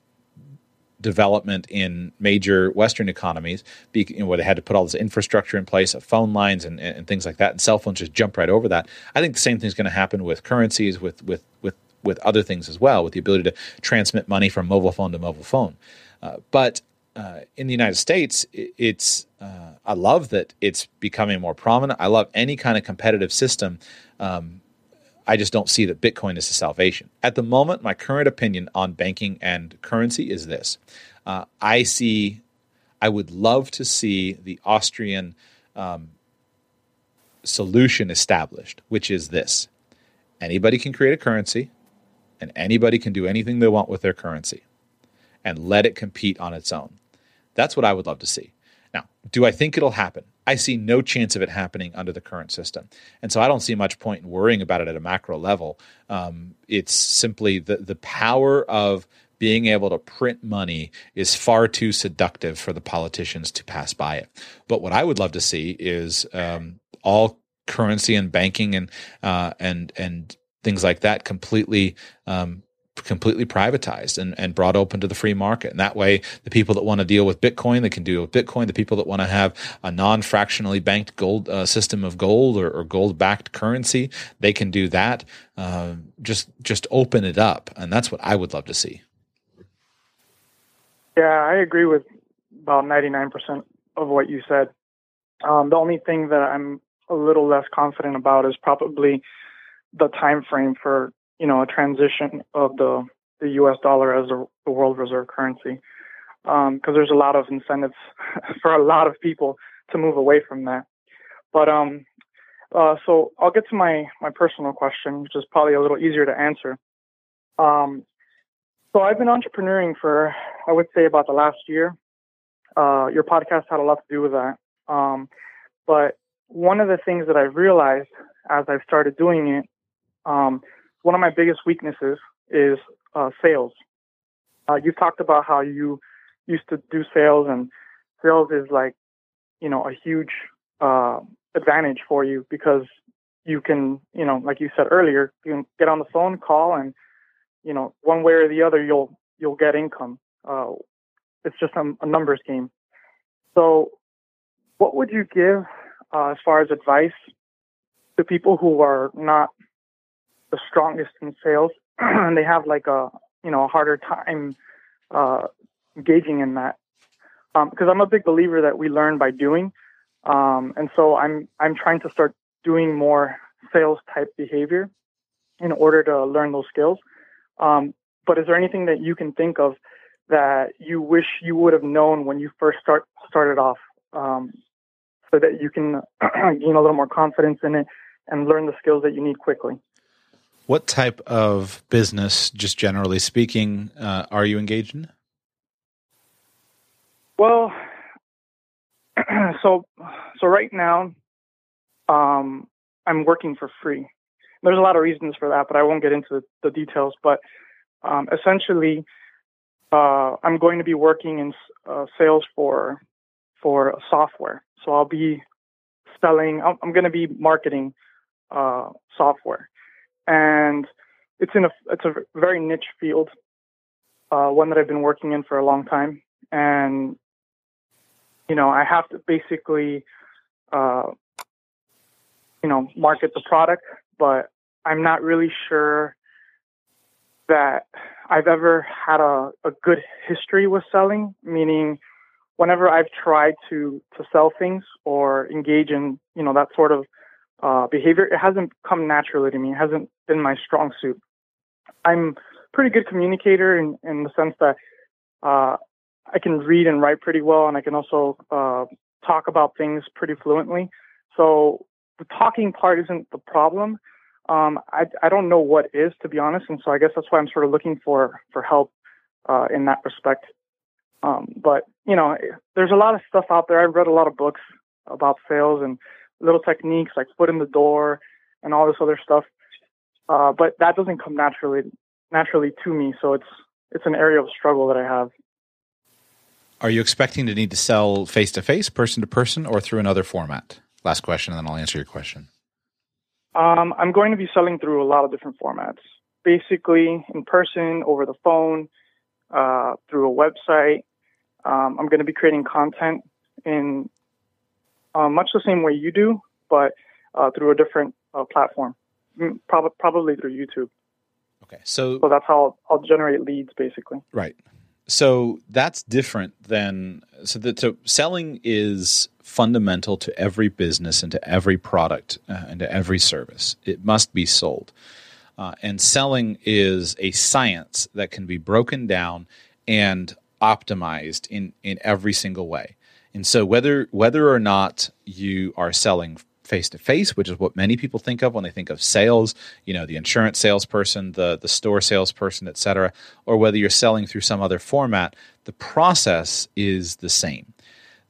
development in major Western economies, be, you know, where they had to put all this infrastructure in place of phone lines and, and things like that, and cell phones just jump right over that. I think the same thing is going to happen with currencies, with with with with other things as well, with the ability to transmit money from mobile phone to mobile phone. Uh, but uh, in the United States, it's uh, I love that it's becoming more prominent. I love any kind of competitive system um, I just don't see that Bitcoin is a salvation. At the moment, my current opinion on banking and currency is this uh, I see, I would love to see the Austrian um, solution established, which is this anybody can create a currency and anybody can do anything they want with their currency and let it compete on its own. That's what I would love to see. Now, do I think it'll happen? I see no chance of it happening under the current system. And so I don't see much point in worrying about it at a macro level. Um, it's simply the, the power of being able to print money is far too seductive for the politicians to pass by it. But what I would love to see is um, all currency and banking and uh, and and things like that completely um, completely privatized and, and brought open to the free market. And that way, the people that want to deal with Bitcoin, they can deal with Bitcoin. The people that want to have a non-fractionally banked gold uh, system of gold or, or gold-backed currency, they can do that. Uh, just just open it up, and that's what I would love to see. Yeah, I agree with about ninety-nine percent of what you said. Um, the only thing that I'm a little less confident about is probably the time frame for you know, a transition of the the U.S. dollar as a, the world reserve currency, because um, there's a lot of incentives [LAUGHS] for a lot of people to move away from that. But um, uh, so I'll get to my my personal question, which is probably a little easier to answer. Um, so I've been entrepreneuring for I would say about the last year. Uh, your podcast had a lot to do with that. Um, but one of the things that I've realized as I've started doing it um, one of my biggest weaknesses is uh, sales. Uh, you've talked about how you used to do sales, and sales is like, you know, a huge uh, advantage for you because you can, you know, like you said earlier, you can get on the phone, call, and you know, one way or the other, you'll you'll get income. Uh, it's just a, a numbers game. So, what would you give uh, as far as advice to people who are not the strongest in sales [CLEARS THROAT] and they have like a you know a harder time uh, engaging in that? Because um, I'm a big believer that we learn by doing, um, and so I'm I'm trying to start doing more sales type behavior in order to learn those skills. Um, but is there anything that you can think of that you wish you would have known when you first start started off, um, so that you can [CLEARS THROAT] gain a little more confidence in it and learn the skills that you need quickly? What type of business, just generally speaking, uh, are you engaged in? Well, [CLEARS THROAT] so so right now, um, I'm working for free. There's a lot of reasons for that, but I won't get into the details. But um, essentially, uh, I'm going to be working in uh, sales for for software. So I'll be selling. I'm, I'm going to be marketing uh, software, and it's in a it's a very niche field, uh, one that I've been working in for a long time, and you know I have to basically uh, you know market the product, but I'm not really sure that I've ever had a, a good history with selling, meaning whenever I've tried to to sell things or engage in you know that sort of uh, behavior, it hasn't come naturally to me. It hasn't been my strong suit. I'm pretty good communicator in, in the sense that uh, I can read and write pretty well, and I can also uh, talk about things pretty fluently. So the talking part isn't the problem. Um, I, I don't know what is, to be honest, and so I guess that's why I'm sort of looking for for help uh, in that respect. Um, but you know, there's a lot of stuff out there. I've read a lot of books about sales and little techniques like foot in the door and all this other stuff. Uh, but that doesn't come naturally naturally to me, so it's it's an area of struggle that I have. Are you expecting to need to sell face to face, person to person, or through another format? Last question, and then I'll answer your question. Um, I'm going to be selling through a lot of different formats. Basically, in person, over the phone, uh, through a website. Um, I'm going to be creating content in uh, much the same way you do, but uh, through a different uh, platform, mm, Prob- probably through YouTube. Okay, so so that's how I'll, I'll generate leads, basically. Right. So that's different than so that so selling is fundamental to every business and to every product uh, and to every service. It must be sold. Uh, and selling is a science that can be broken down and optimized in, in every single way. And so whether whether or not you are selling face to face, which is what many people think of when they think of sales, you know, the insurance salesperson, the the store salesperson, et cetera, or whether you're selling through some other format, the process is the same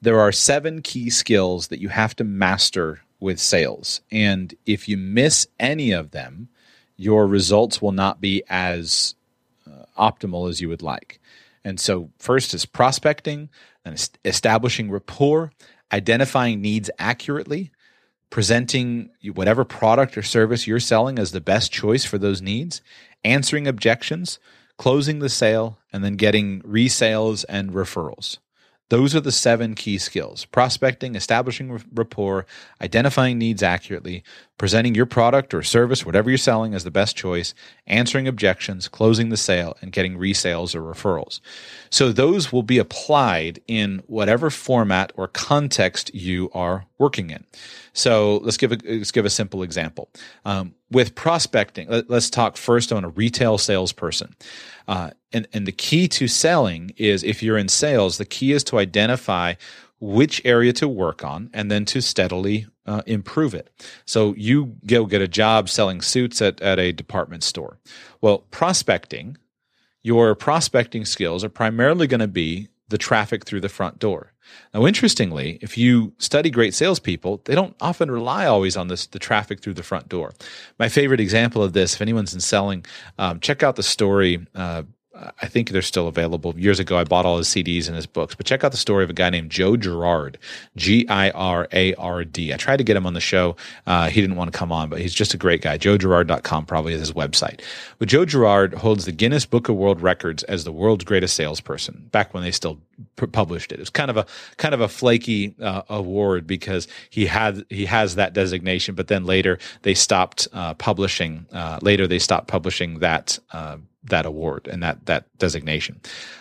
there are seven key skills that you have to master with sales. And if you miss any of them, your results will not be as uh, optimal as you would like. And so, first is prospecting, and establishing rapport, identifying needs accurately, presenting whatever product or service you're selling as the best choice for those needs, answering objections, closing the sale, and then getting resales and referrals. Those are the seven key skills prospecting, establishing rapport, identifying needs accurately, presenting your product or service, whatever you're selling, as the best choice, answering objections, closing the sale, and getting resales or referrals. So those will be applied in whatever format or context you are working in. So let's give a, let's give a simple example. Um, with prospecting, let, us talk first on a retail salesperson. Uh, and, and the key to selling is if you're in sales, the key is to identify which area to work on and then to steadily uh, improve it. So you go get a job selling suits at, at a department store. Well, prospecting, your prospecting skills are primarily going to be the traffic through the front door. Now, interestingly, if you study great salespeople, they don't often rely always on this the traffic through the front door. My favorite example of this, if anyone's in selling, um, check out the story. Uh, I think they're still available. Years ago, I bought all his CDs and his books. But check out the story of a guy named Joe Girard, G I R A R D. I tried to get him on the show. Uh, he didn't want to come on, but he's just a great guy. JoeGirard.com probably is his website. But Joe Girard holds the Guinness Book of World Records as the world's greatest salesperson. Back when they still p- published it, it was kind of a kind of a flaky uh, award because he had he has that designation, but then later they stopped uh, publishing. Uh, later they stopped publishing that uh, that award and that that designation.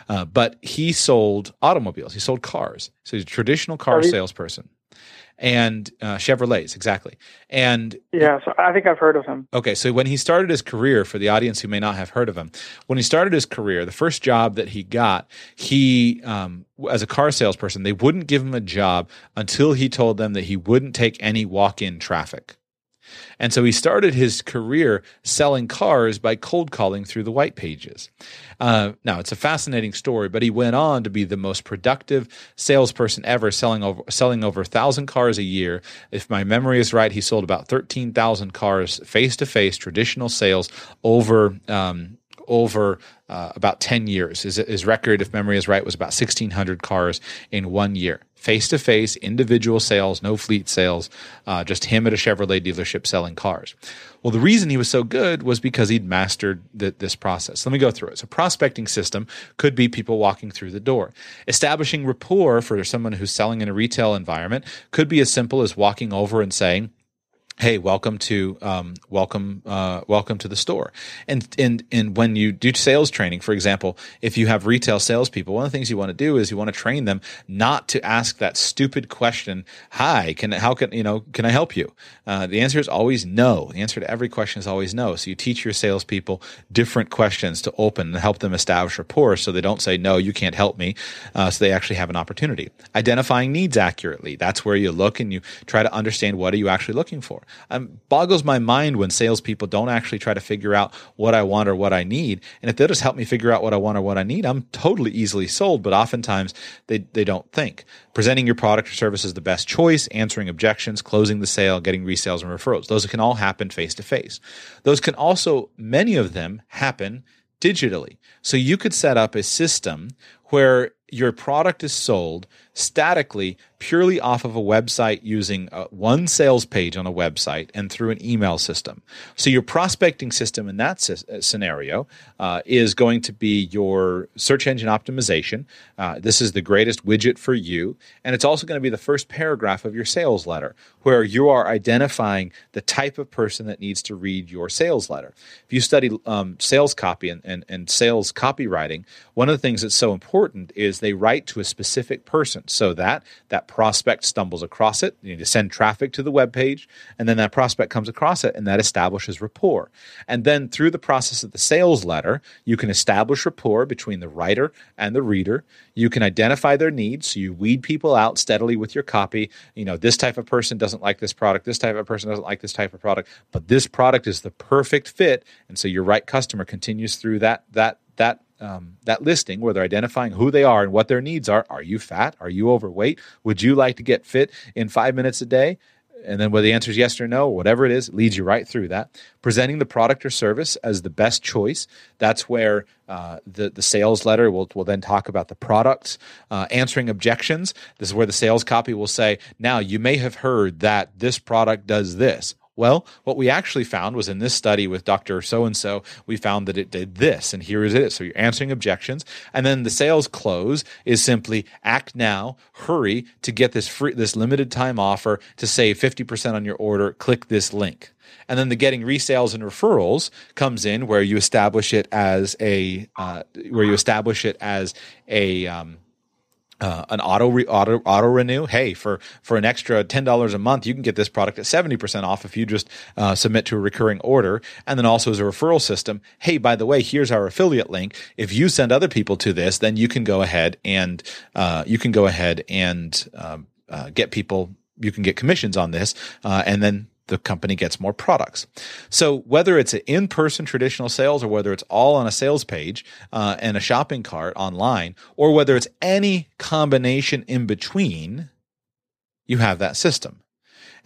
Uh, but he sold automobiles. He sold cars. So he's a traditional car salesperson. And uh, Chevrolets, exactly. And yeah, so I think I've heard of him. Okay, so when he started his career, for the audience who may not have heard of him, when he started his career, the first job that he got, he um, as a car salesperson, they wouldn't give him a job until he told them that he wouldn't take any walk-in traffic. And so he started his career selling cars by cold calling through the white pages. Uh, now, it's a fascinating story, but he went on to be the most productive salesperson ever, selling over, selling over 1,000 cars a year. If my memory is right, he sold about 13,000 cars face to face, traditional sales over. Um, over uh, about 10 years. His, his record, if memory is right, was about 1,600 cars in one year. Face to face, individual sales, no fleet sales, uh, just him at a Chevrolet dealership selling cars. Well, the reason he was so good was because he'd mastered the, this process. Let me go through it. So, prospecting system could be people walking through the door. Establishing rapport for someone who's selling in a retail environment could be as simple as walking over and saying, hey welcome to um, welcome uh, welcome to the store. And and and when you do sales training for example if you have retail salespeople one of the things you want to do is you want to train them not to ask that stupid question hi can how can you know can i help you? Uh, the answer is always no. The answer to every question is always no. So you teach your salespeople different questions to open and help them establish rapport so they don't say no you can't help me uh, so they actually have an opportunity. Identifying needs accurately. That's where you look and you try to understand what are you actually looking for um, boggles my mind when salespeople don't actually try to figure out what I want or what I need. And if they'll just help me figure out what I want or what I need, I'm totally easily sold. But oftentimes they, they don't think. Presenting your product or service is the best choice, answering objections, closing the sale, getting resales and referrals. Those can all happen face to face. Those can also, many of them happen digitally. So you could set up a system where your product is sold statically purely off of a website using one sales page on a website and through an email system. So your prospecting system in that uh, scenario uh, is going to be your search engine optimization. Uh, this is the greatest widget for you, and it's also going to be the first paragraph of your sales letter, where you are identifying the type of person that needs to read your sales letter. If you study um, sales copy and, and, and sales copywriting, one of the things that's so important is they write to a specific person so that that prospect stumbles across it. You need to send traffic to the web page, and then that prospect comes across it, and that establishes rapport. And then through the process of the sales letter, you can establish rapport between the writer and the reader. You can identify their needs. So you weed people out steadily with your copy. You know, this type of person doesn't like this product. This type of person doesn't like this type of product, but this product is the perfect fit. And so your right customer continues through that that that um, that listing where they're identifying who they are and what their needs are. Are you fat? Are you overweight? Would you like to get fit in five minutes a day? And then whether the answer is yes or no, whatever it is, it leads you right through that. Presenting the product or service as the best choice. That's where uh, the, the sales letter will, will then talk about the products. Uh, answering objections. This is where the sales copy will say, now you may have heard that this product does this well, what we actually found was in this study with Dr. So and so, we found that it did this, and here is it. So you're answering objections. And then the sales close is simply act now, hurry to get this free, this limited time offer to save 50% on your order. Click this link. And then the getting resales and referrals comes in where you establish it as a, uh, where you establish it as a, um, uh, an auto re- auto auto renew. Hey, for for an extra ten dollars a month, you can get this product at seventy percent off if you just uh, submit to a recurring order. And then also as a referral system. Hey, by the way, here's our affiliate link. If you send other people to this, then you can go ahead and uh, you can go ahead and um, uh, get people. You can get commissions on this, uh, and then the company gets more products. So whether it's an in-person traditional sales or whether it's all on a sales page uh, and a shopping cart online, or whether it's any combination in between, you have that system.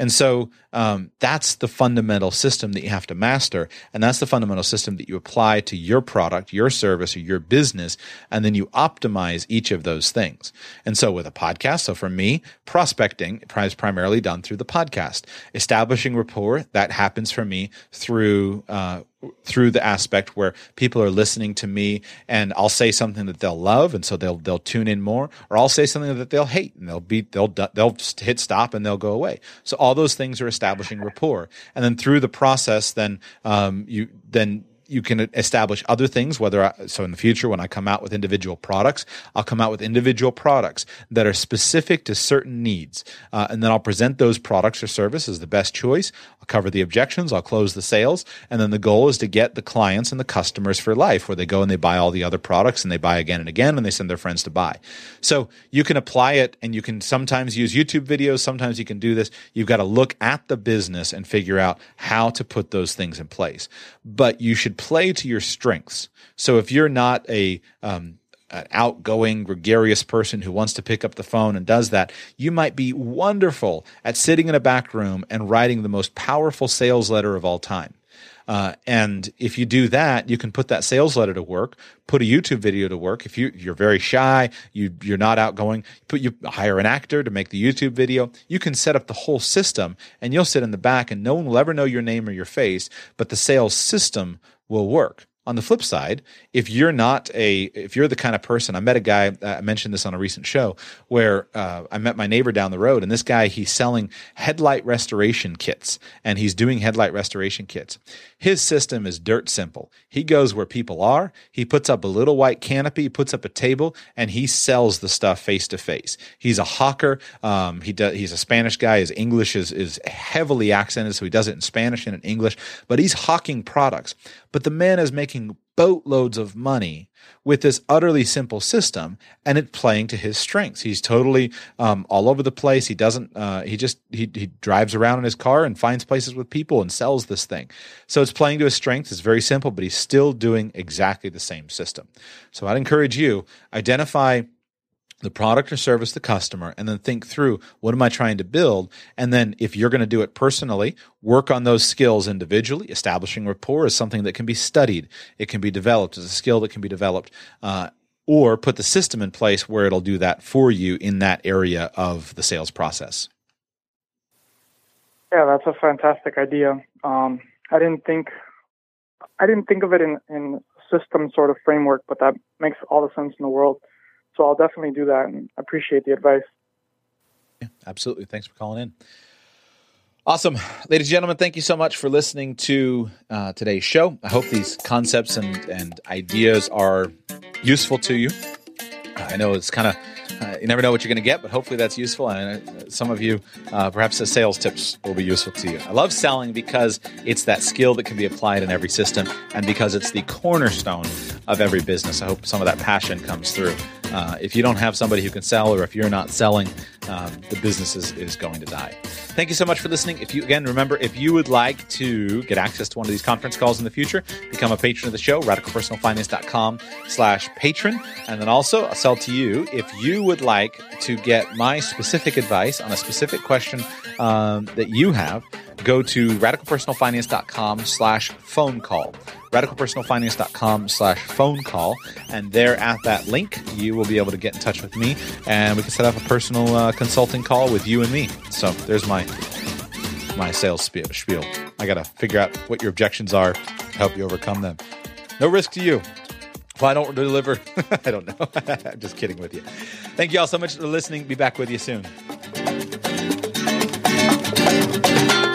And so um, that's the fundamental system that you have to master. And that's the fundamental system that you apply to your product, your service, or your business. And then you optimize each of those things. And so with a podcast, so for me, prospecting is primarily done through the podcast. Establishing rapport, that happens for me through uh, through the aspect where people are listening to me and I'll say something that they'll love and so they'll they'll tune in more or I'll say something that they'll hate and they'll be they'll they'll just hit stop and they'll go away. So all those things are establishing rapport. And then through the process then um, you then you can establish other things whether I, so in the future when i come out with individual products i'll come out with individual products that are specific to certain needs. Uh, and then i'll present those products or services as the best choice. I'll cover the objections i'll close the sales and then the goal is to get the clients and the customers for life where they go and they buy all the other products and they buy again and again and they send their friends to buy. So you can apply it and you can sometimes use youtube videos sometimes you can do this. You've got to look at the business and figure out how to put those things in place. But you should play to your strengths. So if you're not a um, an outgoing, gregarious person who wants to pick up the phone and does that, you might be wonderful at sitting in a back room and writing the most powerful sales letter of all time. Uh, and if you do that, you can put that sales letter to work, put a YouTube video to work. If you, you're very shy, you, you're not outgoing, put you hire an actor to make the YouTube video. You can set up the whole system and you'll sit in the back and no one will ever know your name or your face, but the sales system will work. On the flip side, if you're not a, if you're the kind of person, I met a guy, uh, I mentioned this on a recent show, where uh, I met my neighbor down the road, and this guy, he's selling headlight restoration kits, and he's doing headlight restoration kits. His system is dirt simple. He goes where people are, he puts up a little white canopy, puts up a table, and he sells the stuff face to face. He's a hawker. Um, he does, he's a Spanish guy. His English is, is heavily accented, so he does it in Spanish and in English, but he's hawking products. But the man is making boatloads of money with this utterly simple system and it's playing to his strengths. He's totally um, all over the place. He doesn't uh, he just he, he drives around in his car and finds places with people and sells this thing. So it's playing to his strengths. It's very simple but he's still doing exactly the same system. So i'd encourage you identify the product or service the customer and then think through what am I trying to build? And then if you're going to do it personally, work on those skills individually. Establishing rapport is something that can be studied. It can be developed as a skill that can be developed. Uh, or put the system in place where it'll do that for you in that area of the sales process. Yeah, that's a fantastic idea. Um, I didn't think I didn't think of it in in system sort of framework, but that makes all the sense in the world. So I'll definitely do that and appreciate the advice. Yeah, absolutely. Thanks for calling in. Awesome. Ladies and gentlemen, thank you so much for listening to uh, today's show. I hope these concepts and, and ideas are useful to you. I know it's kind of uh, you never know what you're going to get, but hopefully that's useful. And uh, some of you, uh, perhaps the sales tips will be useful to you. I love selling because it's that skill that can be applied in every system and because it's the cornerstone of every business. I hope some of that passion comes through. Uh, if you don't have somebody who can sell, or if you're not selling, um, the business is, is going to die. Thank you so much for listening. If you again remember, if you would like to get access to one of these conference calls in the future, become a patron of the show, radicalpersonalfinance.com slash patron. And then also I'll sell to you if you would like to get my specific advice on a specific question um, that you have go to radicalpersonalfinance.com slash phone call. Radicalpersonalfinance.com slash phone call. And there at that link you will be able to get in touch with me and we can set up a personal uh, consulting call with you and me. So there's my my sales spiel i gotta figure out what your objections are help you overcome them. No risk to you. If i don't deliver [LAUGHS] i don't know. [LAUGHS] I'm just kidding with you. Thank you all so much for listening. Be back with you soon thank you